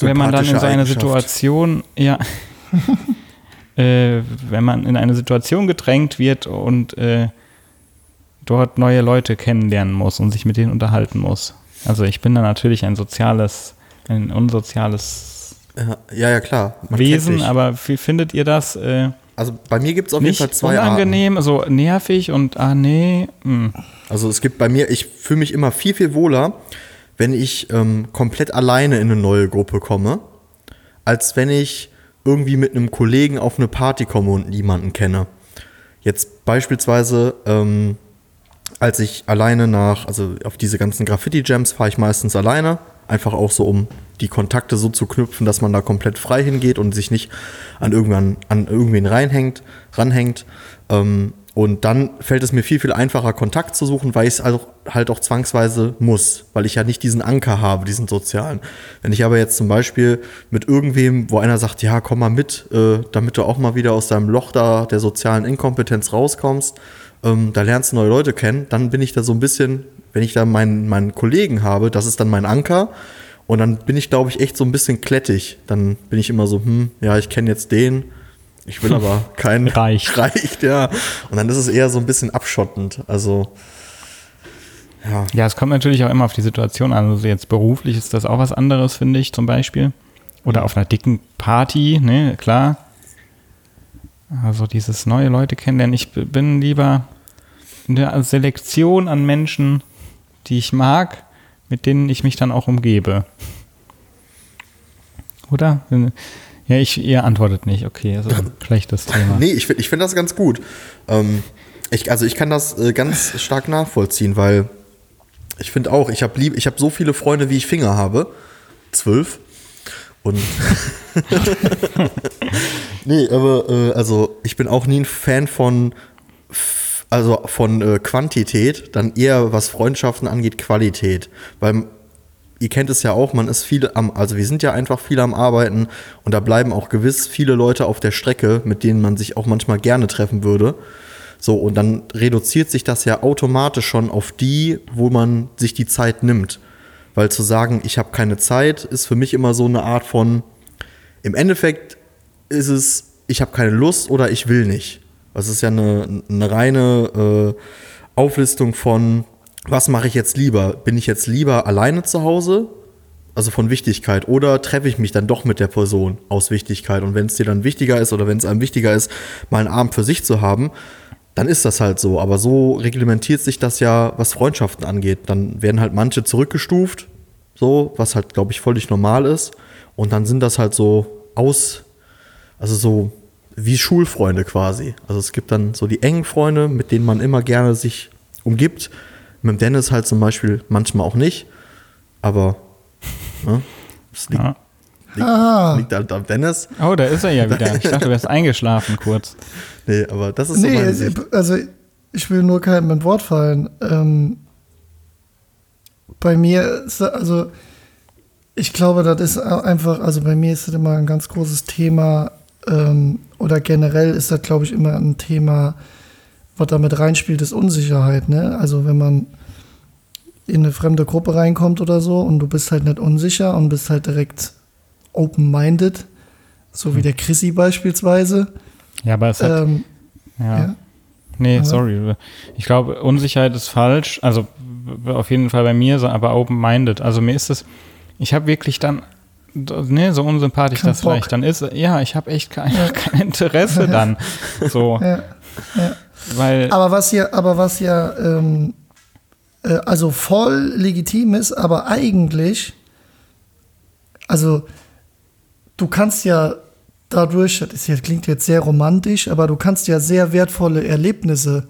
wenn man dann in so eine. Situation, ja, äh, wenn man in eine Situation gedrängt wird und äh, dort neue Leute kennenlernen muss und sich mit denen unterhalten muss. Also ich bin da natürlich ein soziales, ein unsoziales Ja, ja, klar. Man Wesen, aber wie findet ihr das äh, Also bei mir gibt es auf jeden nicht Fall zwei Arten. unangenehm, so nervig und ah nee, hm. Also es gibt bei mir, ich fühle mich immer viel, viel wohler, wenn ich ähm, komplett alleine in eine neue Gruppe komme, als wenn ich irgendwie mit einem Kollegen auf eine Party komme und niemanden kenne. Jetzt beispielsweise, ähm, als ich alleine nach, also auf diese ganzen Graffiti-Jams fahre ich meistens alleine, einfach auch so, um die Kontakte so zu knüpfen, dass man da komplett frei hingeht und sich nicht an irgendwann an irgendwen reinhängt, ranhängt. Ähm, und dann fällt es mir viel, viel einfacher, Kontakt zu suchen, weil ich es halt auch, halt auch zwangsweise muss, weil ich ja nicht diesen Anker habe, diesen sozialen. Wenn ich aber jetzt zum Beispiel mit irgendwem, wo einer sagt, ja, komm mal mit, äh, damit du auch mal wieder aus deinem Loch da der sozialen Inkompetenz rauskommst, ähm, da lernst du neue Leute kennen, dann bin ich da so ein bisschen, wenn ich da meinen, meinen Kollegen habe, das ist dann mein Anker. Und dann bin ich, glaube ich, echt so ein bisschen klettig. Dann bin ich immer so, hm, ja, ich kenne jetzt den. Ich will aber keinen. Reicht. Reicht, ja. Und dann ist es eher so ein bisschen abschottend. Also, ja. Ja, es kommt natürlich auch immer auf die Situation an. Also jetzt beruflich ist das auch was anderes, finde ich, zum Beispiel. Oder auf einer dicken Party, ne, klar. Also dieses neue Leute kennenlernen. Ich bin lieber in der Selektion an Menschen, die ich mag, mit denen ich mich dann auch umgebe. Oder? Ja, ich, ihr antwortet nicht. Okay, also schlechtes Thema. Nee, ich, ich finde das ganz gut. Ähm, ich, also ich kann das äh, ganz stark nachvollziehen, weil ich finde auch, ich habe lieb, ich habe so viele Freunde, wie ich Finger habe. Zwölf. Und nee, aber äh, also ich bin auch nie ein Fan von also von äh, Quantität, dann eher was Freundschaften angeht, Qualität. Weil ihr kennt es ja auch, man ist viel am, also wir sind ja einfach viel am Arbeiten und da bleiben auch gewiss viele Leute auf der Strecke, mit denen man sich auch manchmal gerne treffen würde. So, und dann reduziert sich das ja automatisch schon auf die, wo man sich die Zeit nimmt. Weil zu sagen, ich habe keine Zeit, ist für mich immer so eine Art von, im Endeffekt ist es, ich habe keine Lust oder ich will nicht. Das ist ja eine, eine reine äh, Auflistung von, was mache ich jetzt lieber? Bin ich jetzt lieber alleine zu Hause? Also von Wichtigkeit. Oder treffe ich mich dann doch mit der Person aus Wichtigkeit? Und wenn es dir dann wichtiger ist oder wenn es einem wichtiger ist, mal einen Abend für sich zu haben, dann ist das halt so. Aber so reglementiert sich das ja, was Freundschaften angeht. Dann werden halt manche zurückgestuft, so, was halt, glaube ich, völlig normal ist. Und dann sind das halt so aus, also so wie Schulfreunde quasi. Also es gibt dann so die engen Freunde, mit denen man immer gerne sich umgibt. Mit dem Dennis halt zum Beispiel manchmal auch nicht. Aber ne, es liegt, Ja. Liegt, liegt halt am Dennis. Oh, da ist er ja wieder. Ich dachte, du wärst eingeschlafen kurz. Nee, aber das ist so Nee, meine es- Sicht. also ich will nur keinem mit Wort fallen. Ähm, bei mir ist da- also ich glaube, das ist einfach, also bei mir ist das immer ein ganz großes Thema ähm, oder generell ist das, glaube ich, immer ein Thema, was damit reinspielt, ist Unsicherheit. Ne? Also wenn man in eine fremde Gruppe reinkommt oder so und du bist halt nicht unsicher und bist halt direkt open-minded, so wie der Chrissy beispielsweise. Ja, aber es hat, Ähm, ja. ja. Nee, sorry. Ich glaube, Unsicherheit ist falsch. Also auf jeden Fall bei mir, so, aber open-minded. Also mir ist es, ich habe wirklich dann, ne, so unsympathisch Kein das vielleicht Bock. dann ist. Ja, ich habe echt kein, kein Interesse dann. So, ja. weil, Aber was ja, aber was ja, ähm, äh, also voll legitim ist, aber eigentlich, also du kannst ja dadurch, das klingt jetzt sehr romantisch, aber du kannst ja sehr wertvolle Erlebnisse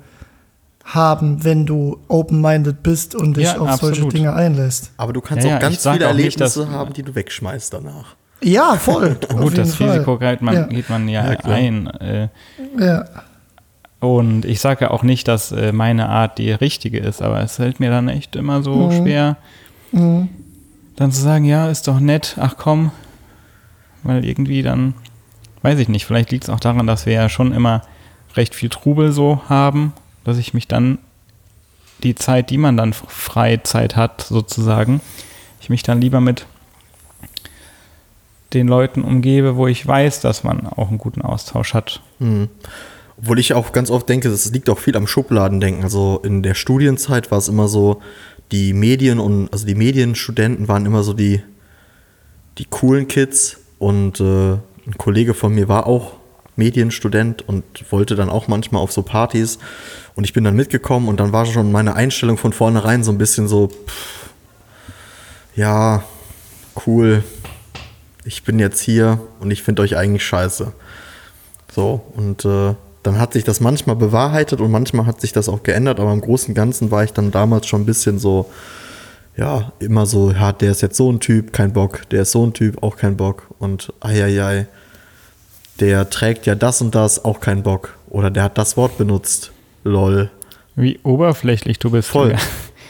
haben, wenn du open-minded bist und dich Ja, auf solche absolut. Dinge einlässt. Aber du kannst Ja, ja, auch ganz viele auch nicht, Erlebnisse dass- haben, die du wegschmeißt danach. Ja, voll. auf gut, das jeden Fall. Risiko geht man, Ja. geht man ja, ein. Äh, Ja. Und ich sage ja auch nicht, dass äh, meine Art die richtige ist, aber es fällt mir dann echt immer so schwer, dann zu sagen, ja, ist doch nett, ach komm, weil irgendwie dann, weiß ich nicht, vielleicht liegt es auch daran, dass wir ja schon immer recht viel Trubel so haben, dass ich mich dann die Zeit, die man dann Freizeit hat, sozusagen, ich mich dann lieber mit den Leuten umgebe, wo ich weiß, dass man auch einen guten Austausch hat. Obwohl ich auch ganz oft denke, das liegt auch viel am Schubladendenken. Also in der Studienzeit war es immer so, die Medien und also die Medienstudenten waren immer so die, die coolen Kids und äh, ein Kollege von mir war auch Medienstudent und wollte dann auch manchmal auf so Partys. Und ich bin dann mitgekommen und dann war schon meine Einstellung von vornherein so ein bisschen so, pff, ja, cool, ich bin jetzt hier und ich finde euch eigentlich scheiße. So, und äh, dann hat sich das manchmal bewahrheitet und manchmal hat sich das auch geändert, aber im Großen und Ganzen war ich dann damals schon ein bisschen so, ja, immer so, ja, der ist jetzt so ein Typ, kein Bock, der ist so ein Typ, auch kein Bock und eieiei, der trägt ja das und das, auch kein Bock oder der hat das Wort benutzt, lol. Wie oberflächlich du bist. Voll. Julia.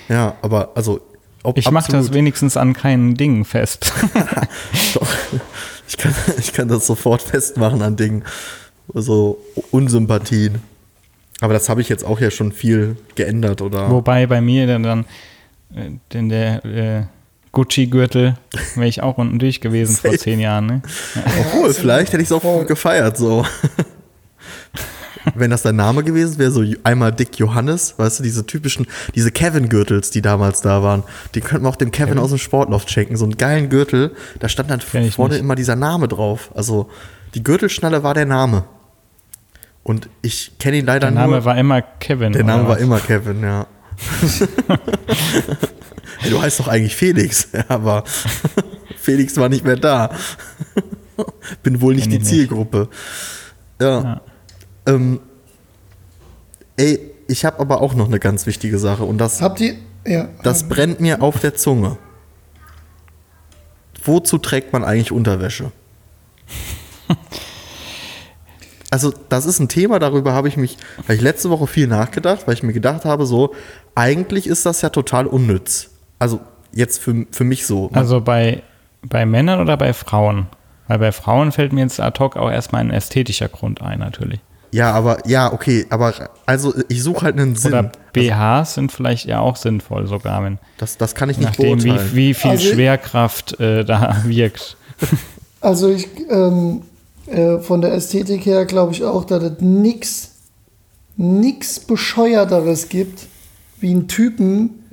Ja, aber also, ob, Ich mache das wenigstens an keinen Dingen fest. Doch. Ich kann, ich kann das sofort festmachen an Dingen. So Unsympathien. Aber das habe ich jetzt auch ja schon viel geändert, oder? Wobei bei mir dann, dann denn der äh, Gucci-Gürtel wäre ich auch unten durch gewesen vor zehn Jahren. Ne? Obwohl, vielleicht hätte ich es auch gefeiert, so. Wenn das dein Name gewesen wäre, so einmal Dick Johannes, weißt du, diese typischen, diese Kevin-Gürtels, die damals da waren, die könnten wir auch dem Kevin, aus dem Sportloft schenken. So einen geilen Gürtel, da stand dann vorne nicht. immer dieser Name drauf. Also die Gürtelschnalle war der Name. Und ich kenne ihn leider Der Name nur. war immer Kevin. der Name war immer Kevin, ja. hey, du heißt doch eigentlich Felix, aber Felix war nicht mehr da. Bin wohl nicht Kenn die ich nicht. Zielgruppe. Ja. Ja. Ähm, ey, ich habe aber auch noch eine ganz wichtige Sache und das, Habt ihr, ja. das brennt mir auf der Zunge. Wozu trägt man eigentlich Unterwäsche? Also, das ist ein Thema, darüber habe ich mich, habe ich letzte Woche viel nachgedacht, weil ich mir gedacht habe, so, eigentlich ist das ja total unnütz. Also, jetzt für, für mich so. Also bei, bei Männern oder bei Frauen? Weil bei Frauen fällt mir jetzt ad hoc auch erstmal ein ästhetischer Grund ein, natürlich. Ja, aber, ja, okay, aber, also, ich suche halt einen Sinn. Oder BHs sind vielleicht ja auch sinnvoll sogar, wenn Das, das kann ich nicht nachdem beurteilen. wie, wie viel Also- Schwerkraft äh, da wirkt. Also ich, ähm, äh, von der Ästhetik her glaube ich auch, dass es nix, nix bescheuerteres gibt, wie einen Typen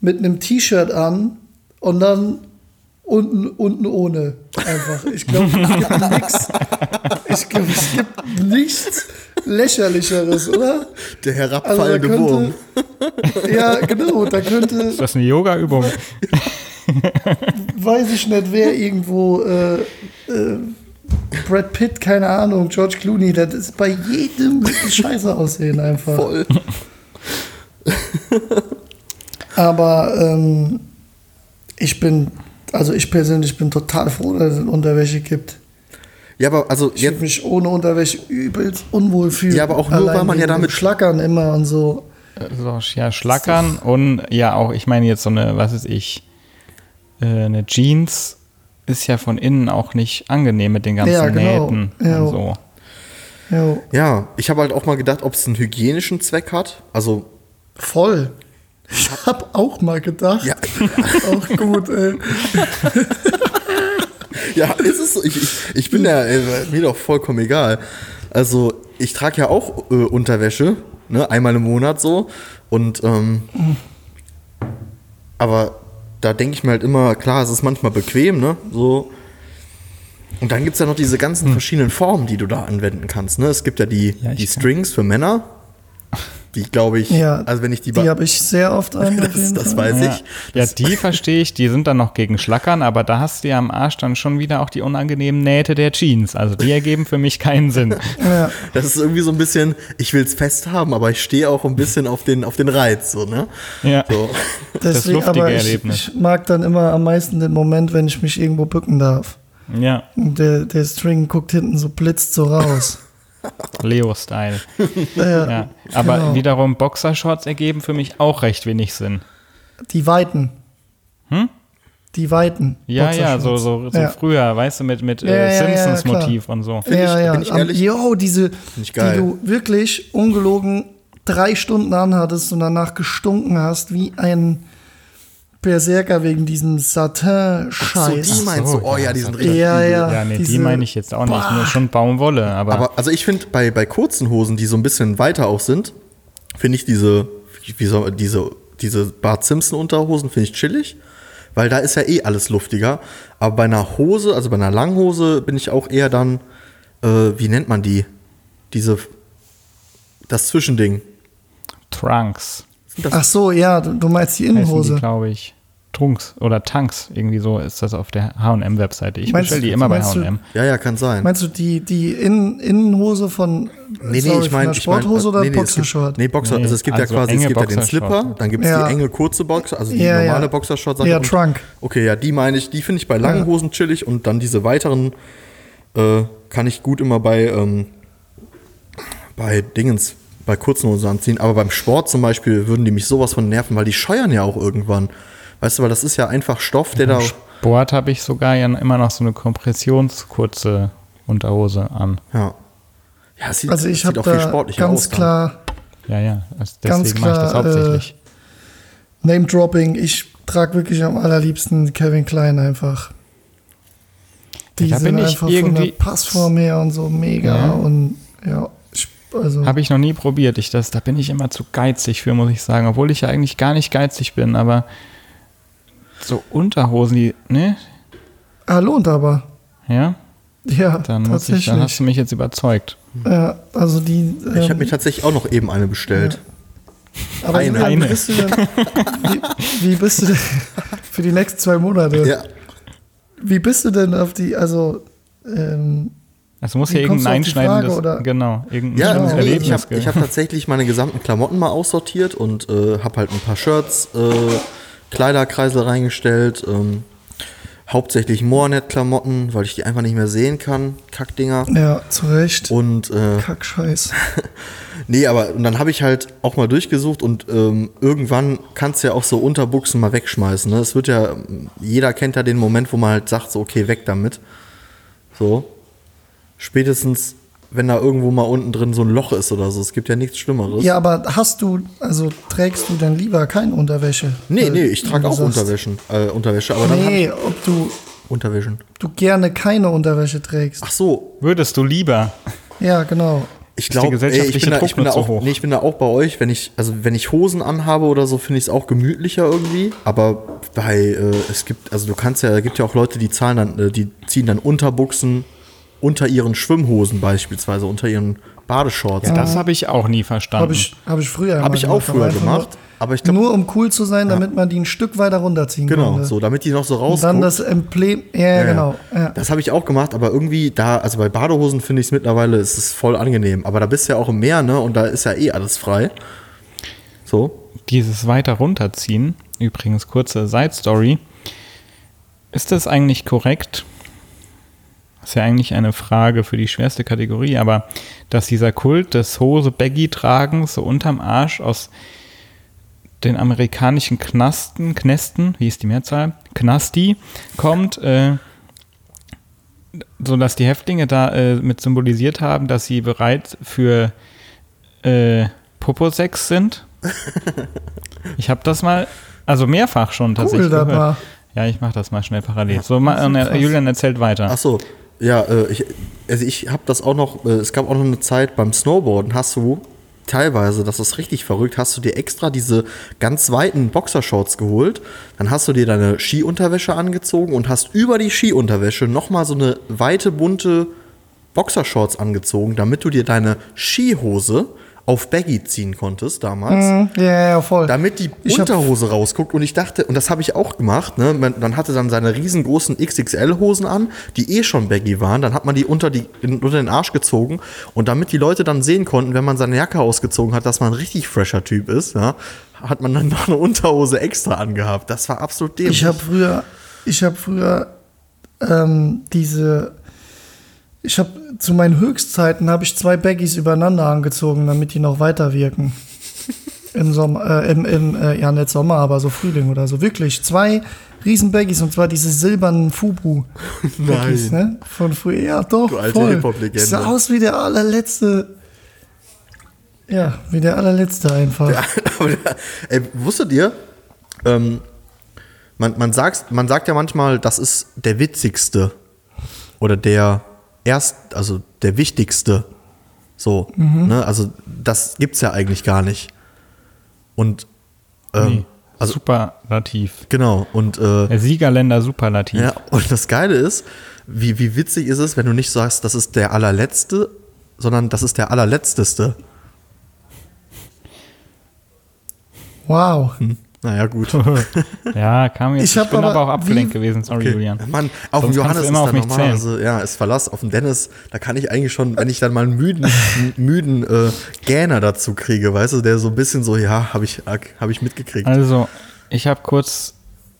mit einem T-Shirt an und dann unten, unten ohne. Einfach. Ich glaube, es gibt nichts. Ich glaube, es gibt nichts lächerlicheres, oder? Der Also herabfallende Wurm. könnte, ja, genau, da könnte, Ist das eine Yoga-Übung? weiß ich nicht, wer irgendwo, äh, äh, Brad Pitt, keine Ahnung, George Clooney, das ist bei jedem scheiße aussehen einfach. Voll. Aber ähm, ich bin, also ich persönlich bin total froh, dass es Unterwäsche gibt. Ja, aber also Ich würde jetzt, mich ohne Unterwäsche übelst unwohl fühlen. Ja, aber auch nur, weil man ja damit- Schlackern immer und so. So, ja, schlackern und ja auch, ich meine jetzt so eine, was ist ich, äh, eine Jeans ist ja von innen auch nicht angenehm mit den ganzen Ja, genau. Nähten Ja. und so. Jo, ja, ich habe halt auch mal gedacht, ob es einen hygienischen Zweck hat. Also, voll. Ich habe auch mal gedacht. ja, Auch gut, ey. Ja, ist es so. Ich, ich, ich bin ja, äh, mir doch vollkommen egal. Also, ich trage ja auch äh, Unterwäsche, ne, einmal im Monat so. Und, ähm, aber da denke ich mir halt immer, klar, es ist manchmal bequem, ne, so. Und dann gibt es ja noch diese ganzen verschiedenen Formen, die du da anwenden kannst, ne. Es gibt ja die, Ja, die kann- Strings für Männer. Die glaube ich, Ja, also wenn ich die, Die habe ich sehr oft an. das, das weiß Ja, ich. ja, Das- die verstehe ich, die sind dann noch gegen Schlackern, aber da hast du ja am Arsch dann schon wieder auch die unangenehmen Nähte der Jeans. Also die ergeben für mich keinen Sinn. Ja. Das ist irgendwie so ein bisschen, ich will es fest haben, aber ich stehe auch ein bisschen auf den, auf den Reiz, so, ne? Ja. So. Deswegen, luftige aber ich, Erlebnis. ich mag dann immer am meisten den Moment, wenn ich mich irgendwo bücken darf. Ja, Und Der, der String guckt hinten so, blitzt so raus. Leo-Style. Ja, Ja. Aber genau. wiederum Boxershorts ergeben für mich auch recht wenig Sinn. Die Weiten. Hm? Die Weiten. Ja, ja, so, so, so Ja. früher, weißt du, mit, mit äh, Simpsons-Motiv und so. Find ja, ich- ja. bin ich ehrlich? Jo, diese, ich geil. die du wirklich ungelogen drei Stunden anhattest und danach gestunken hast wie ein Berserker wegen diesem So, Satin-Scheiß. die meinst so, du? Oh ja, ja, die sind richtig Ja, ja. Ja, nee, die meine ich jetzt auch nicht. Boah. Nur schon Baumwolle, aber, Aber also ich finde, bei, bei kurzen Hosen, die so ein bisschen weiter auch sind, finde ich diese, wie soll, diese, diese Bart Simpson-Unterhosen finde ich chillig, weil da ist ja eh alles luftiger. Aber bei einer Hose, also bei einer Langhose, bin ich auch eher dann, äh, wie nennt man die? Diese, das Zwischending. Trunks das Ach so, ja, du, meinst die Innenhose. glaube ich. Trunks oder Tanks, irgendwie so ist das auf der H&M-Webseite. Ich bestelle die immer bei H&M. ja, ja, kann sein. Meinst du die, die Innen Innenhose von, Nee, nee, sorry, ich von meine, der ich mein, Sporthose oder nee, Boxershort? Nee, Boxer, Nee, also es gibt also ja quasi, es gibt ja den Boxershort. Slipper, dann gibt es Ja. die enge kurze Box, also die Ja, ja. normale Boxershort. sag ich Ja, und- Trunk. Okay, ja, die meine ich, die finde ich bei langen Ja. Hosen chillig und dann diese weiteren äh, kann ich gut immer bei, ähm, bei Dingens, bei kurzen Hosen anziehen. Aber beim Sport zum Beispiel würden die mich sowas von nerven, weil die scheuern ja auch irgendwann. Weißt du, weil das ist ja einfach Stoff, der da. Sport habe ich sogar ja immer noch so eine kompressionskurze Unterhose an. Ja. Ja, es sieht, Also ich sieht habe auch viel da sportlicher ganz aus. dann. klar Ja, ja, also Ganz deswegen mache ich das klar, hauptsächlich. Name-Dropping. Ich trage wirklich am allerliebsten Kevin Klein einfach. Die Da sind bin ich einfach von irgendwie- der Passform her und so mega Ja. und ja, also Habe ich noch nie probiert. Ich das, da bin ich immer zu geizig für, muss ich sagen. Obwohl ich ja eigentlich gar nicht geizig bin, aber so Unterhosen, die, ne? ah, lohnt aber. Ja, Ja, dann muss ich, tatsächlich. dann hast du mich jetzt überzeugt. ja, also die. Ich ähm, habe mir tatsächlich auch noch eben eine bestellt. aber eine. wie, Eine. bist du denn, wie, wie bist du denn für die nächsten zwei Monate? Ja. Wie bist du denn auf die, also ähm, Es muss kommst irgendein Frage, einschneidendes, oder? genau, irgendein Ja, Genau. nee, ich Erlebnis. habe geben. hab tatsächlich meine gesamten Klamotten mal aussortiert und äh, habe halt ein paar Shirts, äh, Kleiderkreisel reingestellt, ähm, hauptsächlich Moornet-Klamotten, weil ich die einfach nicht mehr sehen kann, Kackdinger. ja, zu Recht. Und äh, Kackscheiß. nee, aber und dann habe ich halt auch mal durchgesucht und ähm, irgendwann kannst du ja auch so Unterbuchsen mal wegschmeißen. Ne? Es wird ja, jeder kennt ja den Moment, wo man halt sagt, so okay, weg damit. So. Spätestens, wenn da irgendwo mal unten drin so ein Loch ist oder so. Es gibt ja nichts Schlimmeres. Ja, aber hast du, also trägst du dann lieber keine Unterwäsche? Nee, Äh, nee, ich trage auch sagst. Unterwäschen, äh, Unterwäsche, aber dann Nee, ich ob du, Unterwäschen. du gerne keine Unterwäsche trägst. Ach so, Würdest du lieber? Ja, genau. ich glaube, ich bin da, ich bin da auch, nee, ich bin da auch bei euch, wenn ich, also wenn ich Hosen anhabe oder so, finde ich es auch gemütlicher irgendwie. Aber bei, äh, es gibt, also du kannst ja, es gibt ja auch Leute, die zahlen dann, äh, die ziehen dann Unterbuchsen unter ihren Schwimmhosen beispielsweise, unter ihren Badeshorts. Ja, das habe ich auch nie verstanden. Habe ich, hab ich früher Habe ich auch früher gemacht, aber ich glaube, Nur, nur um cool zu sein, damit man die ein Stück weiter runterziehen genau, konnte. so, damit die noch so Und rauskommen. dann das Emblem, ja, Ja, genau. Ja. Das habe ich auch gemacht, aber irgendwie da, also bei Badehosen finde ich es mittlerweile, ist es voll angenehm. Aber da bist du ja auch im Meer, ne? Und da ist ja eh alles frei. So. Dieses weiter runterziehen, übrigens kurze Side Story. Ist das eigentlich korrekt? Das ist ja eigentlich eine Frage für die schwerste Kategorie, aber dass dieser Kult des Hose-Baggy-Tragens so unterm Arsch aus den amerikanischen Knasten, Knästen, wie ist die Mehrzahl? Knasti, kommt, äh, so dass die Häftlinge da äh, mit symbolisiert haben, dass sie bereit für äh, Poposex sind. Ich habe das mal, also mehrfach schon Cool, tatsächlich gehört. war. Ja, ich mache das mal schnell parallel. So, ma, äh, Julian erzählt weiter. Ach so, ja, äh, ich, also ich habe das auch noch, äh, es gab auch noch eine Zeit beim Snowboarden, hast du teilweise, das ist richtig verrückt, hast du dir extra diese ganz weiten Boxershorts geholt, dann hast du dir deine Skiunterwäsche angezogen und hast über die Skiunterwäsche nochmal so eine weite, bunte Boxershorts angezogen, damit du dir deine Skihose auf Baggy ziehen konntest damals. Mhm, Ja, ja, voll. Damit die Unterhose rausguckt und ich dachte, und das habe ich auch gemacht, ne? man, man hatte dann seine riesengroßen XXL-Hosen an, die eh schon baggy waren, dann hat man die unter, die unter den Arsch gezogen und damit die Leute dann sehen konnten, wenn man seine Jacke ausgezogen hat, dass man ein richtig fresher Typ ist, ja, hat man dann noch eine Unterhose extra angehabt. Das war absolut dämlich. Ich habe früher, ich habe früher ähm, diese, ich habe zu meinen Höchstzeiten habe ich zwei Baggies übereinander angezogen, damit die noch weiter wirken. Im Sommer, äh, im, im äh, ja nicht Sommer, aber so Frühling oder so. Wirklich zwei riesen Baggies und zwar diese silbernen Fubu Baggies, ne? Von früher. Ja, doch. Du alte voll. Hip-Hop-Legende. Sah aus wie der allerletzte. Ja, wie der allerletzte einfach. Aber der, ey, wusstet ihr, ähm, man, man, sagt, man sagt ja manchmal, das ist der witzigste oder der erst, also der wichtigste. So, ne? Also das gibt's ja eigentlich gar nicht. Und ähm, Nee, also Superlativ. genau, und äh, Der Siegerländer Superlativ. ja, und das Geile ist, wie, wie witzig ist es, wenn du nicht sagst, das ist der allerletzte, sondern das ist der allerletzteste. Wow. Naja, gut. Ja, kam jetzt. Ich Ich, bin aber, aber- auch abgelenkt wie- gewesen. Sorry, Okay. Julian. Mann, auf Sonst dem Johannes du ist immer auf mich normal, zählen. also, ja, ist Verlass. Auf dem Dennis, da kann ich eigentlich schon, wenn ich dann mal einen müden, müden äh, Gähner dazu kriege, weißt du, der so ein bisschen so, ja, habe ich, hab ich mitgekriegt. Also, ich habe kurz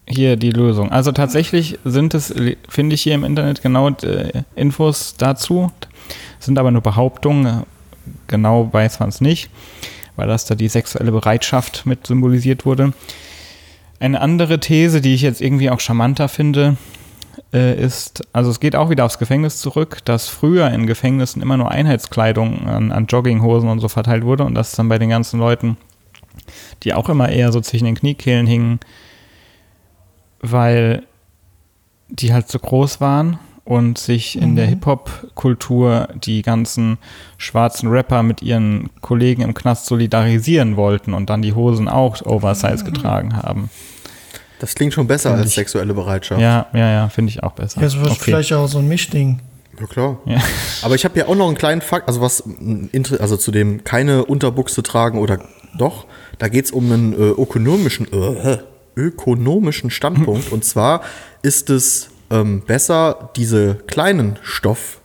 hier die Lösung. Also tatsächlich sind es, finde ich hier im Internet genau äh, Infos dazu, sind aber nur Behauptungen. Genau weiß man es nicht, weil das da die sexuelle Bereitschaft mit symbolisiert wurde. Eine andere These, die ich jetzt irgendwie auch charmanter finde, äh, ist, also es geht auch wieder aufs Gefängnis zurück, dass früher in Gefängnissen immer nur Einheitskleidung an, an Jogginghosen und so verteilt wurde und dass dann bei den ganzen Leuten, die auch immer eher so zwischen den Kniekehlen hingen, weil die halt so groß waren und sich in der Hip-Hop-Kultur die ganzen schwarzen Rapper mit ihren Kollegen im Knast solidarisieren wollten und dann die Hosen auch Oversize getragen haben. Das klingt schon besser Find als ich- sexuelle Bereitschaft. Ja, ja, ja, finde ich auch besser. Das wird vielleicht auch so ein Mischding. Ja, klar. Ja. Aber ich habe ja auch noch einen kleinen Fakt, also was, inter- also zu dem keine Unterbuchse tragen oder doch, da geht es um einen äh, ökonomischen, äh, ökonomischen Standpunkt. Und zwar ist es ähm, besser, diese kleinen Stoff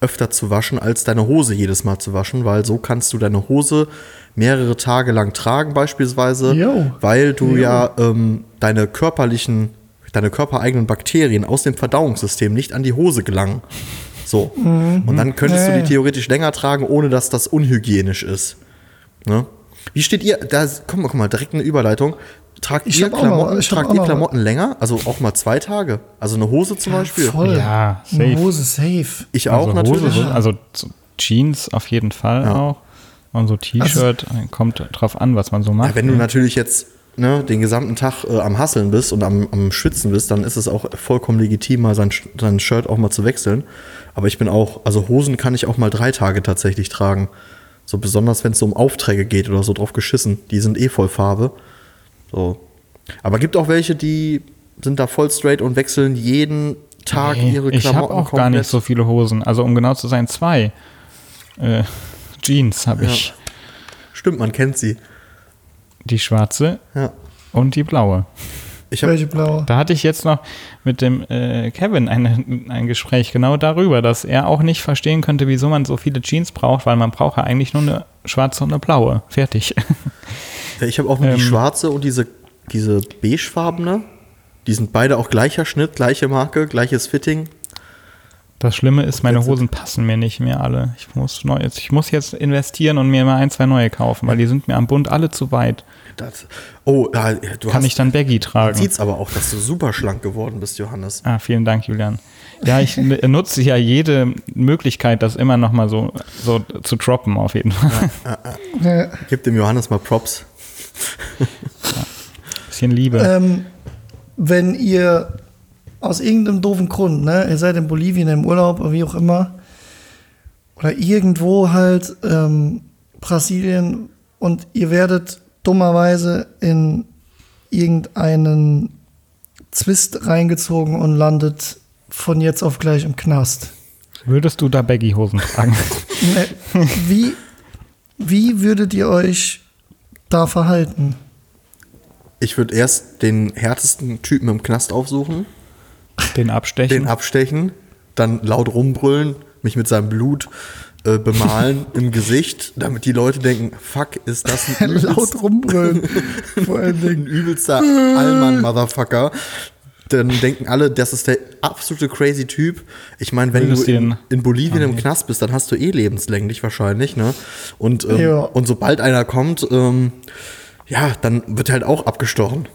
öfter zu waschen, als deine Hose jedes Mal zu waschen, weil so kannst du deine Hose mehrere Tage lang tragen beispielsweise, Jo. weil du Jo. ja ähm, deine körperlichen, deine körpereigenen Bakterien aus dem Verdauungssystem nicht an die Hose gelangen. So. Und dann könntest du die ja. theoretisch länger tragen, ohne dass das unhygienisch ist. Ne? Wie steht ihr, da, komm mal, guck mal, direkt eine Überleitung. Tragt Ich ihr Klamotten, ich hab tragt ihr Klamotten länger? Also auch mal zwei Tage? Also eine Hose zum Beispiel? Voll. Ja, Eine safe. Hose safe. Ich auch also natürlich. Hose, so- also so Jeans auf jeden Fall Ja. auch. Und so T-Shirt, kommt drauf an, was man so macht. Ja, wenn du natürlich jetzt ne, den gesamten Tag äh, am Hasseln bist und am, am Schwitzen bist, dann ist es auch vollkommen legitim, mal sein, sein Shirt auch mal zu wechseln. Aber ich bin auch, also Hosen kann ich auch mal drei Tage tatsächlich tragen. So besonders, wenn es so um Aufträge geht oder so drauf geschissen. Die sind eh voll Farbe. So. Aber gibt auch welche, die sind da voll straight und wechseln jeden Tag Nee, ihre ich Klamotten habe auch gar nicht so viele Hosen. Also um genau zu sein, zwei. Äh, Jeans habe Ja. ich. Stimmt, man kennt sie. Die schwarze Ja. und die blaue. Ich habe Welche blaue? Da hatte ich jetzt noch mit dem äh, Kevin eine, ein Gespräch genau darüber, dass er auch nicht verstehen könnte, wieso man so viele Jeans braucht, weil man braucht ja eigentlich nur eine schwarze und eine blaue. Fertig. Ja, ich habe auch nur die Ähm. schwarze und diese, diese beigefarbene. Die sind beide auch gleicher Schnitt, gleiche Marke, gleiches Fitting. Das Schlimme ist, meine Hosen passen mir nicht mehr alle. Ich muss, neu, ich muss jetzt investieren und mir mal ein, zwei neue kaufen, weil die sind mir am Bund alle zu weit. Das, oh, ja, du Kann hast, ich dann Baggy tragen. sieht's aber auch, dass du super schlank geworden bist, Johannes. Ah, vielen Dank, Julian. Ja, ich n- nutze ja jede Möglichkeit, das immer noch mal so, so zu droppen, auf jeden Fall. Ja. Gib dem Johannes mal Props. Bisschen Liebe. Ähm, wenn ihr aus irgendeinem doofen Grund, ne, ihr seid in Bolivien im Urlaub oder wie auch immer, oder irgendwo halt ähm, Brasilien und ihr werdet dummerweise in irgendeinen Zwist reingezogen und landet von jetzt auf gleich im Knast. Würdest du da Baggy-Hosen tragen? Ne, wie, wie würdet ihr euch da verhalten? Ich würde erst den härtesten Typen im Knast aufsuchen, Den abstechen? den abstechen, dann laut rumbrüllen, mich mit seinem Blut äh, bemalen im Gesicht, damit die Leute denken, fuck, ist das ein übelst, Laut rumbrüllen. Vor allen ein Dingen. übelster Allmann-Motherfucker. Dann denken alle, das ist der absolute crazy Typ. Ich meine, wenn du in, in Bolivien im Knast bist, dann hast du eh lebenslänglich wahrscheinlich, ne? Und, ähm, Ja. und sobald einer kommt, ähm, ja, dann wird halt auch abgestochen.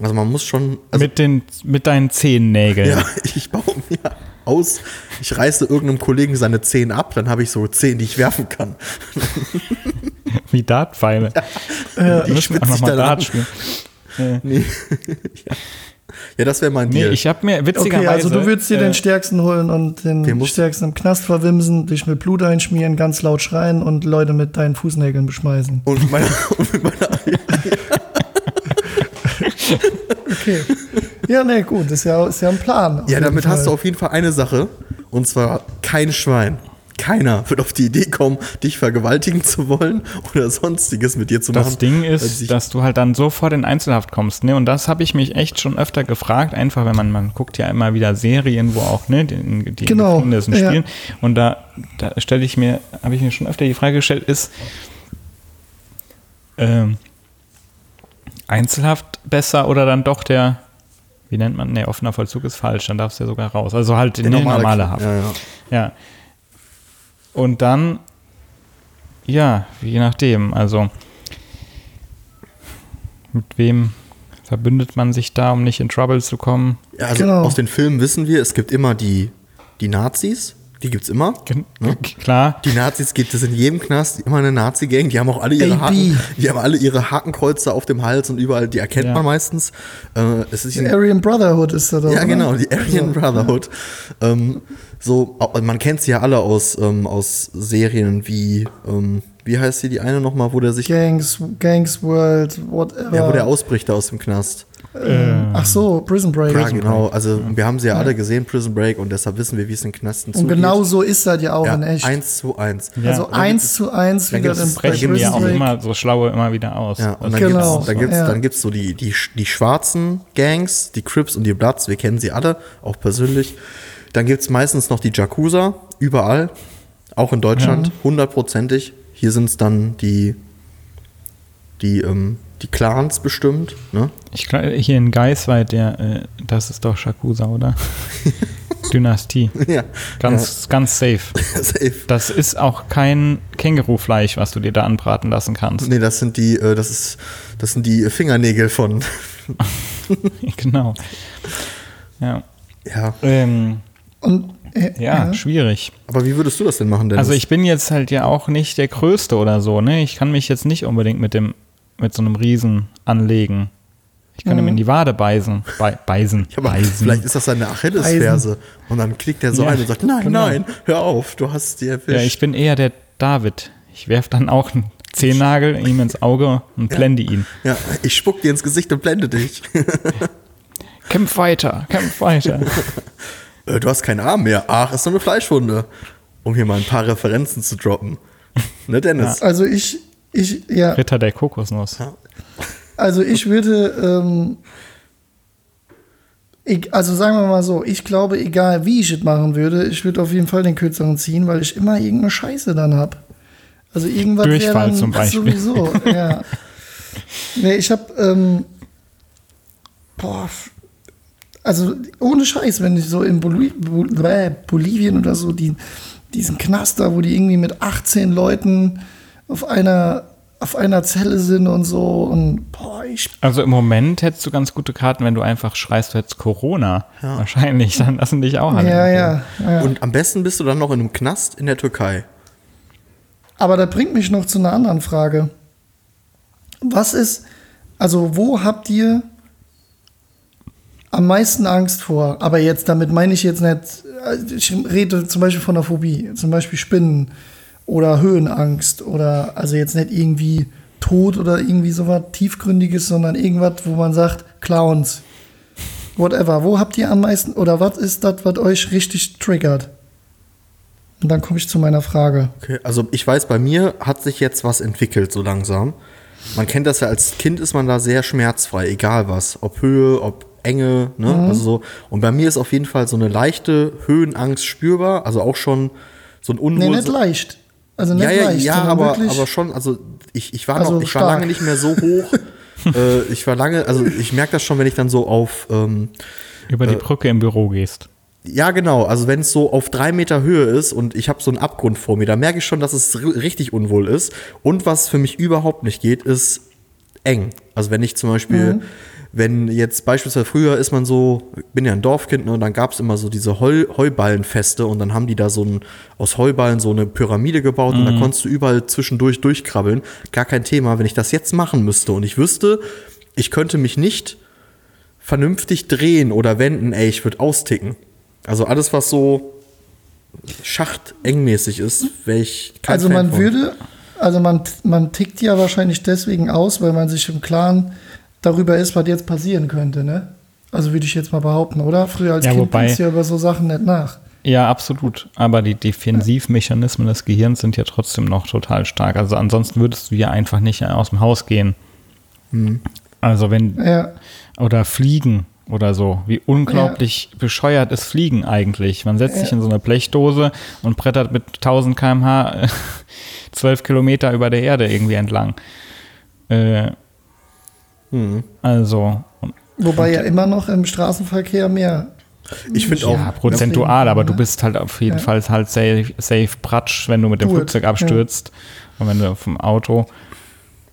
Also man muss schon, also mit, den, mit deinen Zehennägeln. ja, ich baue mir aus, ich reiße irgendeinem Kollegen seine Zehen ab, dann habe ich so Zehen, die ich werfen kann. Wie Dartpfeile. die Müssen wir spitze ich mal dann Dart spielen. Nee. ja. Ja, das wäre mein Nee, Deal. ich habe mir witzigerweise. Okay, also du würdest dir äh, den Stärksten holen und den Stärksten im Knast verwimsen, dich mit Blut einschmieren, ganz laut schreien und Leute mit deinen Fußnägeln beschmeißen. und, mit meiner, und mit meiner Okay. Ja, ne, gut, ist ja, ist ja ein Plan. Ja, damit Fall. hast du auf jeden Fall eine Sache. Und zwar kein Schwein. Keiner wird auf die Idee kommen, dich vergewaltigen zu wollen oder sonstiges mit dir zu machen. Das Ding ist, dass du halt dann sofort in Einzelhaft kommst, ne? Und das habe ich mich echt schon öfter gefragt, einfach wenn man, man guckt ja immer wieder Serien, wo auch, ne, die, die Genau, in Gefängnissen ja. spielen. Und da, da stelle ich mir, habe ich mir schon öfter die Frage gestellt, ist ähm, Einzelhaft besser oder dann doch der, wie nennt man, ne, offener Vollzug ist falsch, dann darfst du ja sogar raus. Also halt der ne, normale, Haft. Ja, ja. Ja. Und dann, ja, je nachdem, also mit wem verbündet man sich da, um nicht in Trouble zu kommen? Ja, also Genau. aus den Filmen wissen wir, es gibt immer die, die Nazis, die gibt's immer. Gen- Ne? Klar, Die Nazis gibt es in jedem Knast immer eine Nazi-Gang. Die haben auch alle ihre. Haken, die haben alle ihre Hakenkreuze auf dem Hals und überall. Die erkennt Ja. man meistens. Äh, es ist Die Aryan Brotherhood ist da doch. ja, oder? genau, die Aryan So. Brotherhood. Ähm, so, man kennt sie ja alle aus, ähm, aus Serien wie, ähm, wie heißt sie, die eine nochmal, wo der sich, Gangs, Gangs World, whatever. ja, wo der ausbricht da aus dem Knast. Ähm, Ach so, Prison Break. Ja, genau. Also, wir haben sie ja alle gesehen, Prison Break, und deshalb wissen wir, wie es in Knasten Und zugeht. genau so ist das ja auch ja, in echt. eins zu eins. Ja. also Und eins zu eins dann wieder in die ja auch Prison Break. immer so schlaue immer wieder aus. Ja, und Also, dann Genau, gibt's, dann gibt's, ja. dann gibt's so die, die, die schwarzen Gangs, die Crips und die Bloods, wir kennen sie alle, auch persönlich. Dann gibt's meistens noch die Jakuza, überall, auch in Deutschland, hundertprozentig. Hier sind's dann die, die, ähm, die Clans bestimmt, ne? ich glaube, hier in Geisweit, der, äh, das ist doch Shakusa, oder? Dynastie. ja, Ganz, ganz safe. ja, safe. Das ist auch kein Kängurufleisch, was du dir da anbraten lassen kannst. Nee, das sind die, äh, das ist, das sind die Fingernägel von, genau. Ja. ja. Ähm, Und äh, ja, schwierig. Aber wie würdest du das denn machen, Dennis? Also ich bin jetzt halt ja auch nicht der Größte oder so, ne? Ich kann mich jetzt nicht unbedingt mit dem, mit so einem Riesen anlegen. Ich kann ihm in die Wade beißen. Bei, beißen. Ja, beißen. vielleicht ist das seine Achillesferse. Und dann klickt er so Ja, ein und sagt, nein, genau. nein, hör auf, du hast die erwischt. ja, ich bin eher der David. Ich werf dann auch einen Zehennagel ihm ins Auge und blende ihn. Ja, ich spuck dir ins Gesicht und blende dich. Kämpf weiter, kämpf weiter. Äh, du hast keinen Arm mehr. Ach, ist nur eine Fleischwunde. Um hier mal ein paar Referenzen zu droppen. Ne, Dennis? Also ich, ich, ja, Ritter der Kokosnuss. also ich würde, ähm, ich, also sagen wir mal so, ich glaube, egal wie ich es machen würde, ich würde auf jeden Fall den kürzeren ziehen, weil ich immer irgendeine Scheiße dann hab. Also irgendwas wäre Durchfall dann zum Beispiel. sowieso, ja. Nee, ich hab, ähm, boah, also ohne Scheiß, wenn ich so in Boli Bol Bolivien oder so die, diesen Knast da, wo die irgendwie mit 18 Leuten auf einer, auf einer Zelle sind und so und boah, ich Also im Moment hättest du ganz gute Karten, wenn du einfach schreist, du hättest Corona. Ja. Wahrscheinlich, dann lassen dich auch alle. ja, ja, ja. Und am besten bist du dann noch in einem Knast in der Türkei. Aber da bringt mich noch zu einer anderen Frage. Was ist, also wo habt ihr am meisten Angst vor? Aber jetzt, damit meine ich jetzt nicht, äh, ich rede zum Beispiel von der Phobie, zum Beispiel Spinnen oder Höhenangst oder also jetzt nicht irgendwie Tod oder irgendwie sowas tiefgründiges, sondern irgendwas, wo man sagt, Clowns. Whatever. Wo habt ihr am meisten oder was ist das, was euch richtig triggert? Und dann komme ich zu meiner Frage. Okay, also ich weiß, bei mir hat sich jetzt was entwickelt, so langsam. Man kennt das ja, als Kind ist man da sehr schmerzfrei, egal was. Ob Höhe, ob Enge, ne? Mhm. Also so. Und bei mir ist auf jeden Fall so eine leichte Höhenangst spürbar, also auch schon so ein Nee, Unwohl. nicht leicht. Also nicht ja, ja, leicht. ja, aber, aber schon, also ich, ich war Also noch, ich war stark. lange nicht mehr so hoch. äh, ich war lange, also ich merke das schon, wenn ich dann so auf, ähm, Über die Brücke im Büro gehst. ja genau, also wenn es so auf drei Meter Höhe ist und ich habe so einen Abgrund vor mir, da merke ich schon, dass es ri- richtig unwohl ist. Und was für mich überhaupt nicht geht, ist eng. Also wenn ich zum Beispiel, wenn jetzt beispielsweise früher ist man so, ich bin ja ein Dorfkind, ne, und dann gab es immer so diese Heu, Heuballenfeste und dann haben die da so ein, aus Heuballen so eine Pyramide gebaut und da konntest du überall zwischendurch durchkrabbeln. Gar kein Thema. Wenn ich das jetzt machen müsste und ich wüsste, ich könnte mich nicht vernünftig drehen oder wenden, ey, ich würde austicken. Also alles, was so schachtengmäßig ist, wäre ich kein Also Fan man von. würde, also man, man tickt ja wahrscheinlich deswegen aus, weil man sich im Klaren darüber ist, was jetzt passieren könnte, ne? Also würde ich jetzt mal behaupten, oder? Früher als Ja, Kind denkst du ja über so Sachen nicht nach. Ja, absolut. Aber die Defensivmechanismen des Gehirns sind ja trotzdem noch total stark. Also ansonsten würdest du ja einfach nicht aus dem Haus gehen. Also wenn, Ja, oder fliegen oder so. Wie unglaublich bescheuert ist Fliegen eigentlich. Man setzt sich in so eine Blechdose und brettert mit 1000 km/h 12 Kilometer über der Erde irgendwie entlang. Äh, Also, wobei ja immer noch im Straßenverkehr mehr. Ich finde auch, ja, prozentual, aber du ne? bist halt auf jeden Ja. Fall halt safe, safe Pratsch, wenn du mit dem Gut, Flugzeug abstürzt und wenn du vom Auto.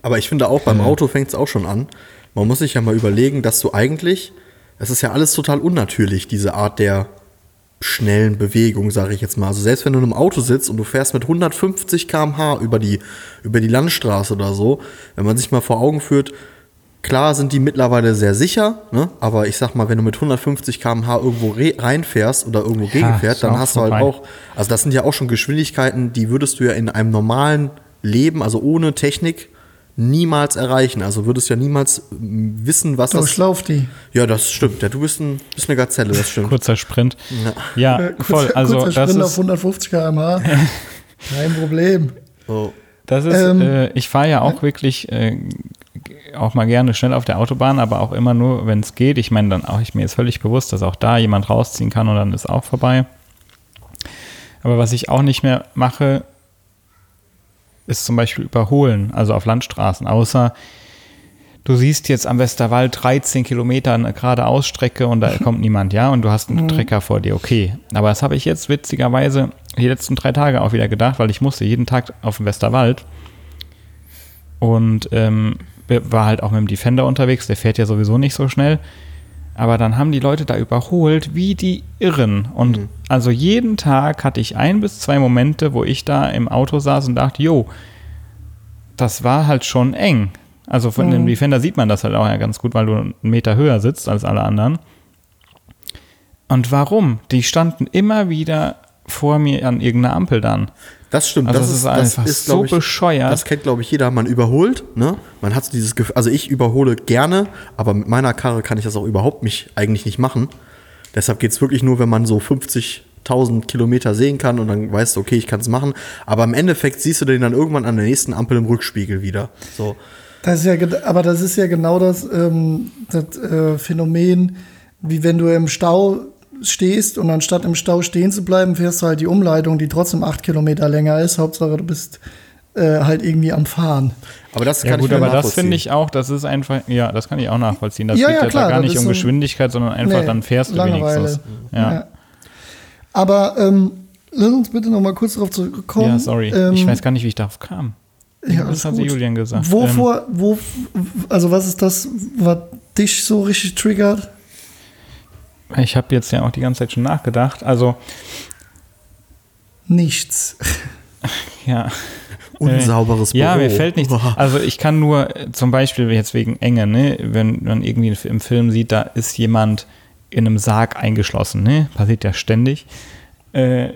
aber ich finde auch beim Auto fängt es auch schon an. Man muss sich ja mal überlegen, dass du eigentlich, es ist ja alles total unnatürlich, diese Art der schnellen Bewegung, sage ich jetzt mal. Also selbst wenn du in einem Auto sitzt und du fährst mit 150 km/h über die, über die Landstraße oder so, wenn man sich mal vor Augen führt, klar sind die mittlerweile sehr sicher, ne? aber ich sag mal, wenn du mit 150 km/h irgendwo re- reinfährst oder irgendwo gegenfährst, ist dann hast du halt vorbei. auch, also das sind ja auch schon Geschwindigkeiten, die würdest du ja in einem normalen Leben, also ohne Technik, niemals erreichen. Also würdest ja niemals mm, wissen, was das Durchlauf die. Ja, das stimmt. Ja, du bist, ein, bist eine Gazelle, das stimmt. Kurzer Sprint. Ja, Äh, voll. kurzer- Also kurzer das Sprint auf ist, 150 km/h. Kein Problem. So. das ist Ähm, äh, ich fahre ja auch wirklich äh, auch mal gerne schnell auf der Autobahn, aber auch immer nur, wenn es geht. Ich meine dann auch, ich mir ist völlig bewusst, dass auch da jemand rausziehen kann und dann ist auch vorbei. Aber was ich auch nicht mehr mache, ist zum Beispiel überholen, also auf Landstraßen, außer du siehst jetzt am Westerwald 13 Kilometer eine gerade Ausstrecke und da kommt niemand, ja, und du hast einen Trecker vor dir, okay. Aber das habe ich jetzt witzigerweise die letzten drei Tage auch wieder gedacht, weil ich musste jeden Tag auf dem Westerwald und ähm, war halt auch mit dem Defender unterwegs, der fährt ja sowieso nicht so schnell. Aber dann haben die Leute da überholt wie die Irren. Und also jeden Tag hatte ich ein bis zwei Momente, wo ich da im Auto saß und dachte, jo, das war halt schon eng. Also von dem Defender sieht man das halt auch ja ganz gut, weil du einen Meter höher sitzt als alle anderen. Und warum? Die standen immer wieder vor mir an irgendeiner Ampel dann. Das stimmt. Also das ist einfach so glaub ich, bescheuert. Das kennt, glaube ich, jeder. Man überholt, ne? Man hat so dieses Gefühl, also ich überhole gerne, aber mit meiner Karre kann ich das auch überhaupt nicht, eigentlich nicht machen. Deshalb geht es wirklich nur, wenn man so 50.000 Kilometer sehen kann und dann weißt du, okay, ich kann es machen. Aber im Endeffekt siehst du den dann irgendwann an der nächsten Ampel im Rückspiegel wieder. So. Das ist ja, aber das ist ja genau das, ähm, das äh, Phänomen, wie wenn du im Stau stehst und anstatt im Stau stehen zu bleiben, fährst du halt die Umleitung, die trotzdem acht Kilometer länger ist. Hauptsache, du bist äh, halt irgendwie am Fahren. Aber das Ja kann gut, ich aber das finde ich auch, das ist einfach, ja, das kann ich auch nachvollziehen. Das Ja, geht ja, ja, klar, da gar nicht um so- Geschwindigkeit, sondern einfach, Nee, dann fährst du Langeweile. wenigstens. Ja. Ja. Aber ähm, lass uns bitte noch mal kurz darauf zurückkommen. Ja, sorry. Ähm, ich weiß gar nicht, wie ich darauf kam. ja, das hat gut. Julian gesagt. Ähm, Wovor, wo, also was ist das, was dich so richtig triggert? Ich habe jetzt ja auch die ganze Zeit schon nachgedacht. Also, Nichts. ja. Unsauberes Ja, Büro. mir fällt nichts. Also ich kann nur äh, zum Beispiel jetzt wegen Enge, ne, wenn man irgendwie im Film sieht, da ist jemand in einem Sarg eingeschlossen, ne? Passiert ja ständig. Äh,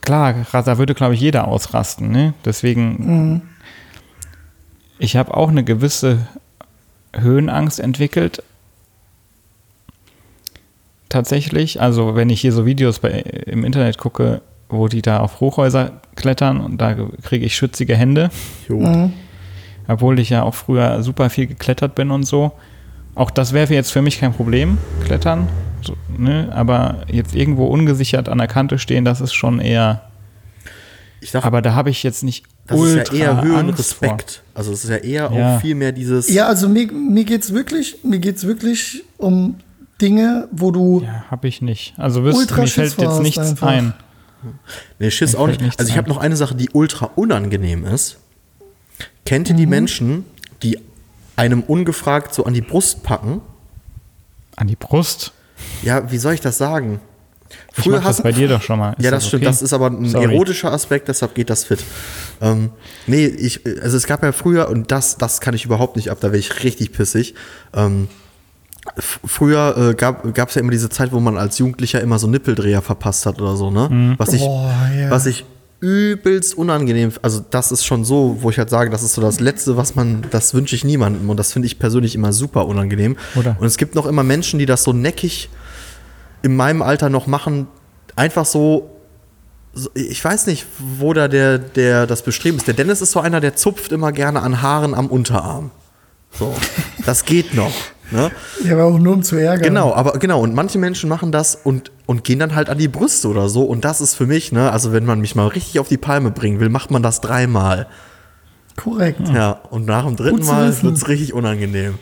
klar, da würde, glaube ich, jeder ausrasten, ne? Deswegen, ich habe auch eine gewisse Höhenangst entwickelt. Tatsächlich, also wenn ich hier so Videos bei, im Internet gucke, wo die da auf Hochhäuser klettern und da kriege ich schützige Hände, Jo. obwohl ich ja auch früher super viel geklettert bin und so. Auch das wäre jetzt für mich kein Problem, klettern. So, ne? Aber jetzt irgendwo ungesichert an der Kante stehen, das ist schon eher. Ich sag, Aber da habe ich jetzt nicht das ultra ist ja eher Höhenrespekt. Also es ist ja eher Ja. auch viel mehr dieses. Ja, also mir, mir geht es wirklich, mir geht's wirklich um Dinge, wo du. Ja, habe ich nicht. Also wisst, Ultra mir Schiss fällt jetzt nichts einfach. ein. Nee, Schiss Mir auch nicht. Also ich habe noch eine Sache, die ultra unangenehm ist. Kennt Mhm. ihr die Menschen, die einem ungefragt so an die Brust packen? An die Brust. Ja, wie soll ich das sagen? Ich mach das bei dir doch schon mal. Ist ja, das, stimmt. okay? Das ist aber ein Sorry. erotischer Aspekt, deshalb geht das fit. Ähm, nee, ich, also es gab ja früher, und das, das kann ich überhaupt nicht ab, da wäre ich richtig pissig. Ähm, früher äh, gab es ja immer diese Zeit, wo man als Jugendlicher immer so Nippeldreher verpasst hat oder so, ne? Mhm. Was ich, Oh, ja. was ich übelst unangenehm, also das ist schon so, wo ich halt sage, das ist so das Letzte, was man, das wünsche ich niemandem und das finde ich persönlich immer super unangenehm. Oder? Und es gibt noch immer Menschen, die das so neckig in meinem Alter noch machen, einfach so, so ich weiß nicht, wo da der, der das Bestreben ist. Der Dennis ist so einer, der zupft immer gerne an Haaren am Unterarm. So, das geht noch. Ne? Ja, aber auch nur um zu ärgern. Genau, aber genau, und manche Menschen machen das und, und gehen dann halt an die Brüste oder so. Und das ist für mich, ne, also wenn man mich mal richtig auf die Palme bringen will, macht man das dreimal. Korrekt. Ja, und nach dem dritten Mal wird es richtig unangenehm.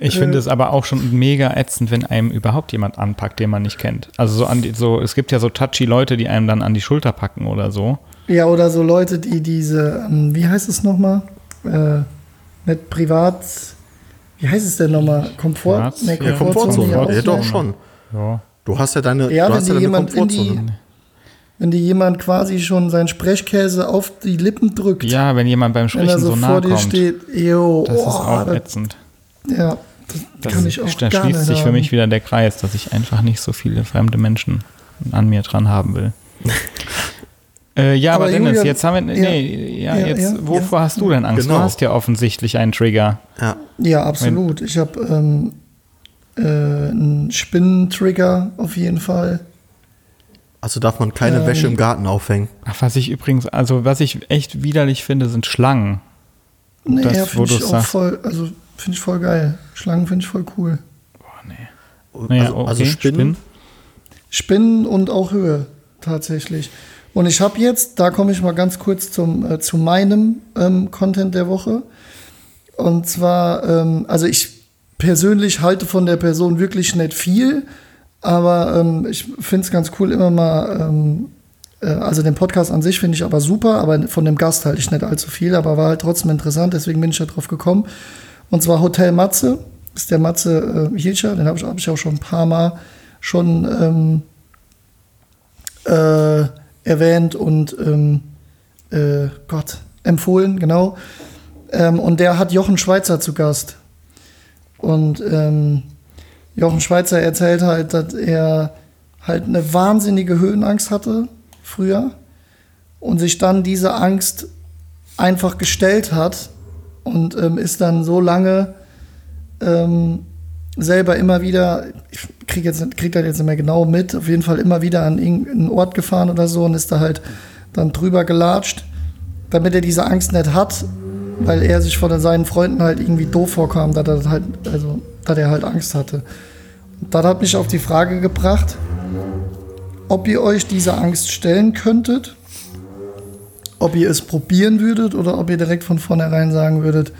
Ich finde es aber auch schon mega ätzend, wenn einem überhaupt jemand anpackt, den man nicht kennt. Also so an die, so, es gibt ja so touchy Leute, die einem dann an die Schulter packen oder so. Ja, oder so Leute, die diese, ähm, wie heißt es nochmal? Äh, nicht privat, wie heißt es denn nochmal? Komfort? Privat- Nee, ja, Komfortzone, die ja, doch schon. Ja. Du hast ja deine, Ja, du wenn hast dir ja deine jemand in die- Komfortzone. Wenn dir jemand quasi schon seinen Sprechkäse auf die Lippen drückt, ja, wenn jemand beim wenn er Sprechen so, so nah vor dir kommt, steht, jo, das ist oh, auch das, ätzend. ja, das, Das, kann ich auch da gar schließt nicht sich für haben. mich wieder der Kreis, dass ich einfach nicht so viele fremde Menschen an mir dran haben will. äh, ja, aber, Aber Dennis, Julian, jetzt haben wir, nee, ja, ja, jetzt, ja, wovor hast du denn Angst? Genau. Du hast ja offensichtlich einen Trigger. Ja. Ja, absolut. Ich habe ähm, äh, einen Spinnentrigger auf jeden Fall. Also darf man keine Ähm. Wäsche im Garten aufhängen. Ach, was ich übrigens, also was ich echt widerlich finde, sind Schlangen. Nee, Das, ja, finde ich auch sagst- voll, also finde ich voll geil. Schlangen finde ich voll cool. Naja, also, also okay, Spinnen. Spinnen und auch Höhe tatsächlich. Und ich habe jetzt, da komme ich mal ganz kurz zum, äh, zu meinem ähm, Content der Woche. Und zwar, ähm, also ich persönlich halte von der Person wirklich nicht viel, aber ähm, ich finde es ganz cool, immer mal, ähm, äh, also den Podcast an sich finde ich aber super, aber von dem Gast halte ich nicht allzu viel, aber war halt trotzdem interessant, deswegen bin ich da drauf gekommen. Und zwar Hotel Matze, ist der Matze äh, Hilscher, den habe ich, hab ich auch schon ein paar Mal schon ähm, äh, erwähnt und ähm, äh, Gott, empfohlen, genau. Ähm, und der hat Jochen Schweizer zu Gast. Und ähm, Jochen Schweizer erzählt halt, dass er halt eine wahnsinnige Höhenangst hatte früher und sich dann diese Angst einfach gestellt hat und ähm, ist dann so lange ähm, selber immer wieder, ich krieg, jetzt, krieg das jetzt nicht mehr genau mit, auf jeden Fall immer wieder an irgendeinen Ort gefahren oder so und ist da halt dann drüber gelatscht, damit er diese Angst nicht hat, weil er sich von seinen Freunden halt irgendwie doof vorkam, dass er halt, also, dass er halt Angst hatte. Und das hat mich auf die Frage gebracht, ob ihr euch diese Angst stellen könntet, ob ihr es probieren würdet oder ob ihr direkt von vornherein sagen würdet,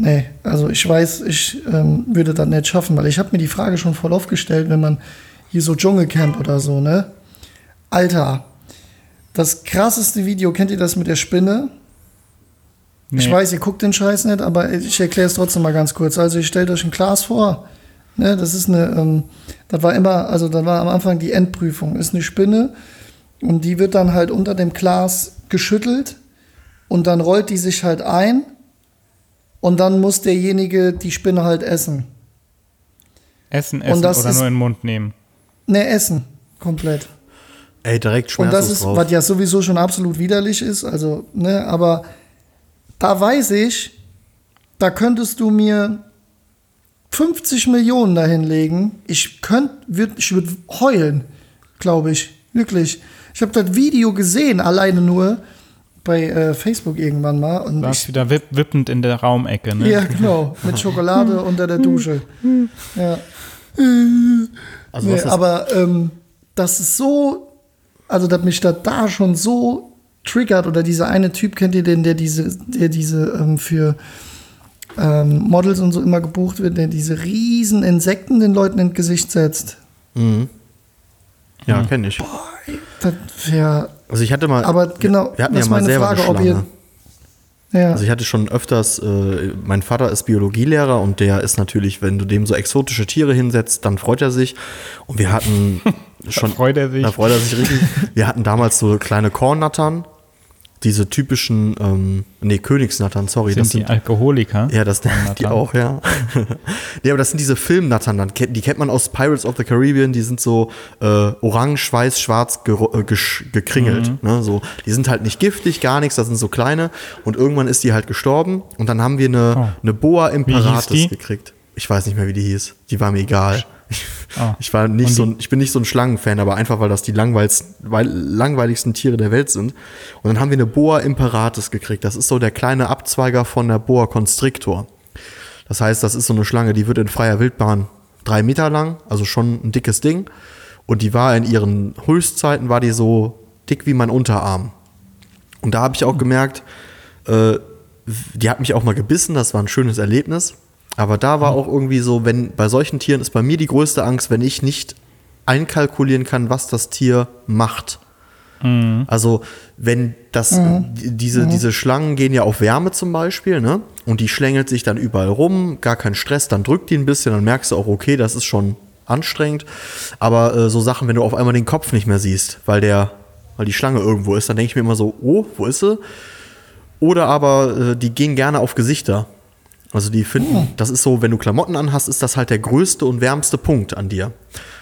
nee, also ich weiß, ich ähm, würde das nicht schaffen, weil ich habe mir die Frage schon voll aufgestellt, wenn man hier so Dschungelcamp oder so, ne? Alter, das krasseste Video, kennt ihr das mit der Spinne? Ich Nee. weiß, ihr guckt den Scheiß nicht, aber ich erkläre es trotzdem mal ganz kurz. Also, ich stellt euch ein Glas vor. Ne, das ist eine, ähm, das war immer, also da war am Anfang die Endprüfung. Ist eine Spinne und die wird dann halt unter dem Glas geschüttelt und dann rollt die sich halt ein und dann muss derjenige die Spinne halt essen. Essen, essen das oder ist- nur in den Mund nehmen. Ne, essen. Komplett. Ey, direkt Und schmerzlos das ist, drauf. was ja sowieso schon absolut widerlich ist, also, ne, aber da weiß ich, da könntest du mir 50 Millionen dahin legen. Ich könnte, würd, ich würde heulen, glaube ich. Wirklich. Ich habe das Video gesehen, alleine nur bei äh, Facebook irgendwann mal. Und ich, wieder wipp, wippend in der Raumecke, ne? ja, genau, mit Schokolade unter der Dusche. Ja. also Nee, aber ähm, das ist so, also dass mich das da schon so triggert oder dieser eine Typ, kennt ihr den, der diese, der diese ähm, für ähm, Models und so immer gebucht wird, der diese riesen Insekten den Leuten ins Gesicht setzt. ja, kenne ich. Das wäre, Also ich hatte mal, aber genau, wir hatten das ja mal selber Frage, eine ob Schlange. ja, Also ich hatte schon öfters, äh, mein Vater ist Biologielehrer und der ist natürlich, wenn du dem so exotische Tiere hinsetzt, dann freut er sich. Und wir hatten schon. freut er sich. Da freut er sich richtig. Wir hatten damals so kleine Kornnattern, diese typischen, ähm, nee, Königsnattern, sorry. Sind die Alkoholiker? Ja, das die auch, ja. nee, aber das sind diese Filmnattern, dann die kennt man aus Pirates of the Caribbean, die sind so äh, orange, weiß, schwarz gero- äh, gesch- gekringelt. Ne? So, die sind halt nicht giftig, gar nichts, das sind so kleine. Und irgendwann ist die halt gestorben und dann haben wir eine, Oh. eine Boa die? imperatis gekriegt. Ich weiß nicht mehr, wie die hieß. Die war mir egal. Ich, Oh. ich war nicht so ein, ich bin nicht so ein Schlangenfan, aber einfach weil das die weil, langweiligsten Tiere der Welt sind. Und dann haben wir eine Boa imperatis gekriegt. Das ist so der kleine Abzweiger von der Boa constrictor. Das heißt, das ist so eine Schlange, die wird in freier Wildbahn drei Meter lang, also schon ein dickes Ding. Und die war in ihren Höchstzeiten, war die so dick wie mein Unterarm. Und da habe ich auch gemerkt, äh, die hat mich auch mal gebissen, das war ein schönes Erlebnis. Aber da war auch irgendwie so, wenn bei solchen Tieren ist bei mir die größte Angst, wenn ich nicht einkalkulieren kann, was das Tier macht. Also, wenn das, die- diese, diese Schlangen gehen ja auf Wärme zum Beispiel, ne? Und die schlängelt sich dann überall rum, gar kein Stress, dann drückt die ein bisschen, dann merkst du auch, okay, das ist schon anstrengend. Aber äh, so Sachen, wenn du auf einmal den Kopf nicht mehr siehst, weil der, weil die Schlange irgendwo ist, dann denke ich mir immer so, oh, wo ist sie? Oder aber äh, die gehen gerne auf Gesichter. Also die finden, das ist so, wenn du Klamotten anhast, ist das halt der größte und wärmste Punkt an dir.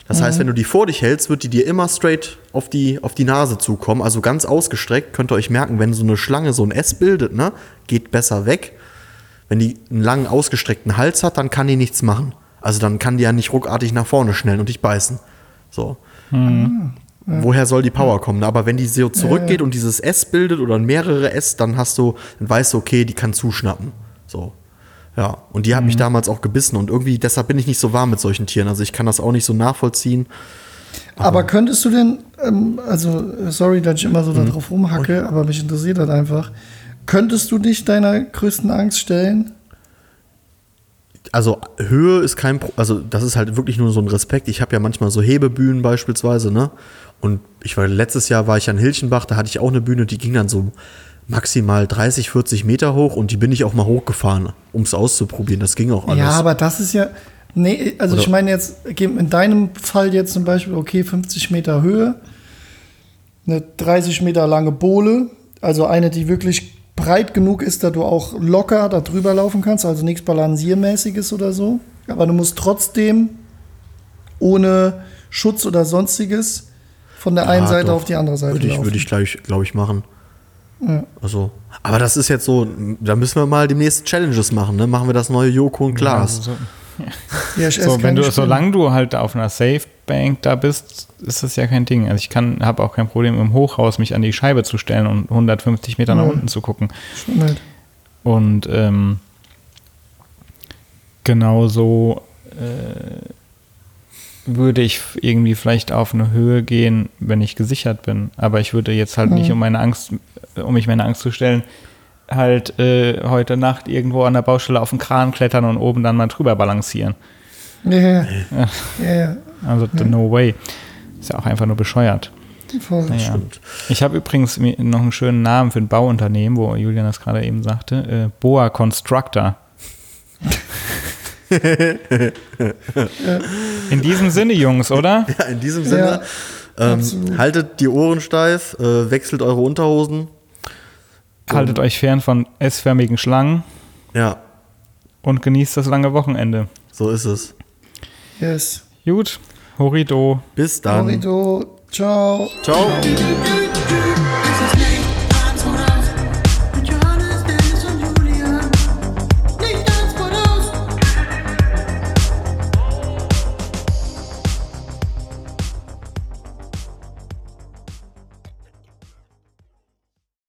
Das heißt, wenn du die vor dich hältst, wird die dir immer straight auf die, auf die Nase zukommen, also ganz ausgestreckt. Könnt ihr euch merken, wenn so eine Schlange so ein S bildet, ne, geht besser weg. Wenn die einen langen, ausgestreckten Hals hat, dann kann die nichts machen. Also dann kann die ja nicht ruckartig nach vorne schnellen und dich beißen. So. Woher soll die Power kommen? Aber wenn die so zurückgeht und dieses S bildet oder mehrere S, dann hast du, dann weißt du, okay, die kann zuschnappen. So. Ja. Und die hat mich damals auch gebissen und irgendwie, deshalb bin ich nicht so warm mit solchen Tieren. Also ich kann das auch nicht so nachvollziehen. Aber könntest du denn, ähm, also äh, sorry, dass ich immer so Mhm. darauf rumhacke, aber mich interessiert das einfach. Könntest du dich deiner größten Angst stellen? also Höhe ist kein, Pro also das ist halt wirklich nur so ein Respekt. Ich habe ja manchmal so Hebebühnen beispielsweise, ne? Und ich war letztes Jahr war ich an Hilchenbach, da hatte ich auch eine Bühne, die ging dann so maximal 30, 40 Meter hoch und die bin ich auch mal hochgefahren, um es auszuprobieren. Das ging auch alles. Ja, aber das ist ja. Nee, also Oder- ich meine jetzt, in deinem Fall jetzt zum Beispiel, okay, 50 Meter Höhe, eine 30 Meter lange Bohle, also eine, die wirklich breit genug ist, dass du auch locker da drüber laufen kannst, also nichts Balanciermäßiges oder so. Aber du musst trotzdem ohne Schutz oder sonstiges von der einen Ja, Seite doch. auf die andere Seite Würde ich, laufen. würde ich gleich, glaube ich, machen. Also, aber das ist jetzt so, da müssen wir mal demnächst Challenges machen, ne? Machen wir das neue Joko und Glas. So, ja, ich esse so wenn du, solange du halt auf einer Safe Bank da bist, ist das ja kein Ding. Also ich kann, habe auch kein Problem im Hochhaus mich an die Scheibe zu stellen und 150 Meter nach Mhm. unten zu gucken. Stimmt halt. Und ähm, genauso äh, würde ich irgendwie vielleicht auf eine Höhe gehen, wenn ich gesichert bin. Aber ich würde jetzt halt nicht, um meine Angst, um mich meine Angst zu stellen, halt äh, heute Nacht irgendwo an der Baustelle auf den Kran klettern und oben dann mal drüber balancieren. Ja, ja, ja, ja, Also no way. Ist ja auch einfach nur bescheuert. voll. Naja. Stimmt. Ich habe übrigens noch einen schönen Namen für ein Bauunternehmen, wo Julian das gerade eben sagte. Äh, Boa Constructor. In diesem Sinne, Jungs, oder? Ja, in diesem Sinne, ähm, absolut. haltet die Ohren steif, äh, wechselt eure Unterhosen. Haltet euch fern von S-förmigen Schlangen Ja, und genießt das lange Wochenende. so ist es. Yes. Gut, Horido. Bis dann. Horrido. Ciao. Ciao. do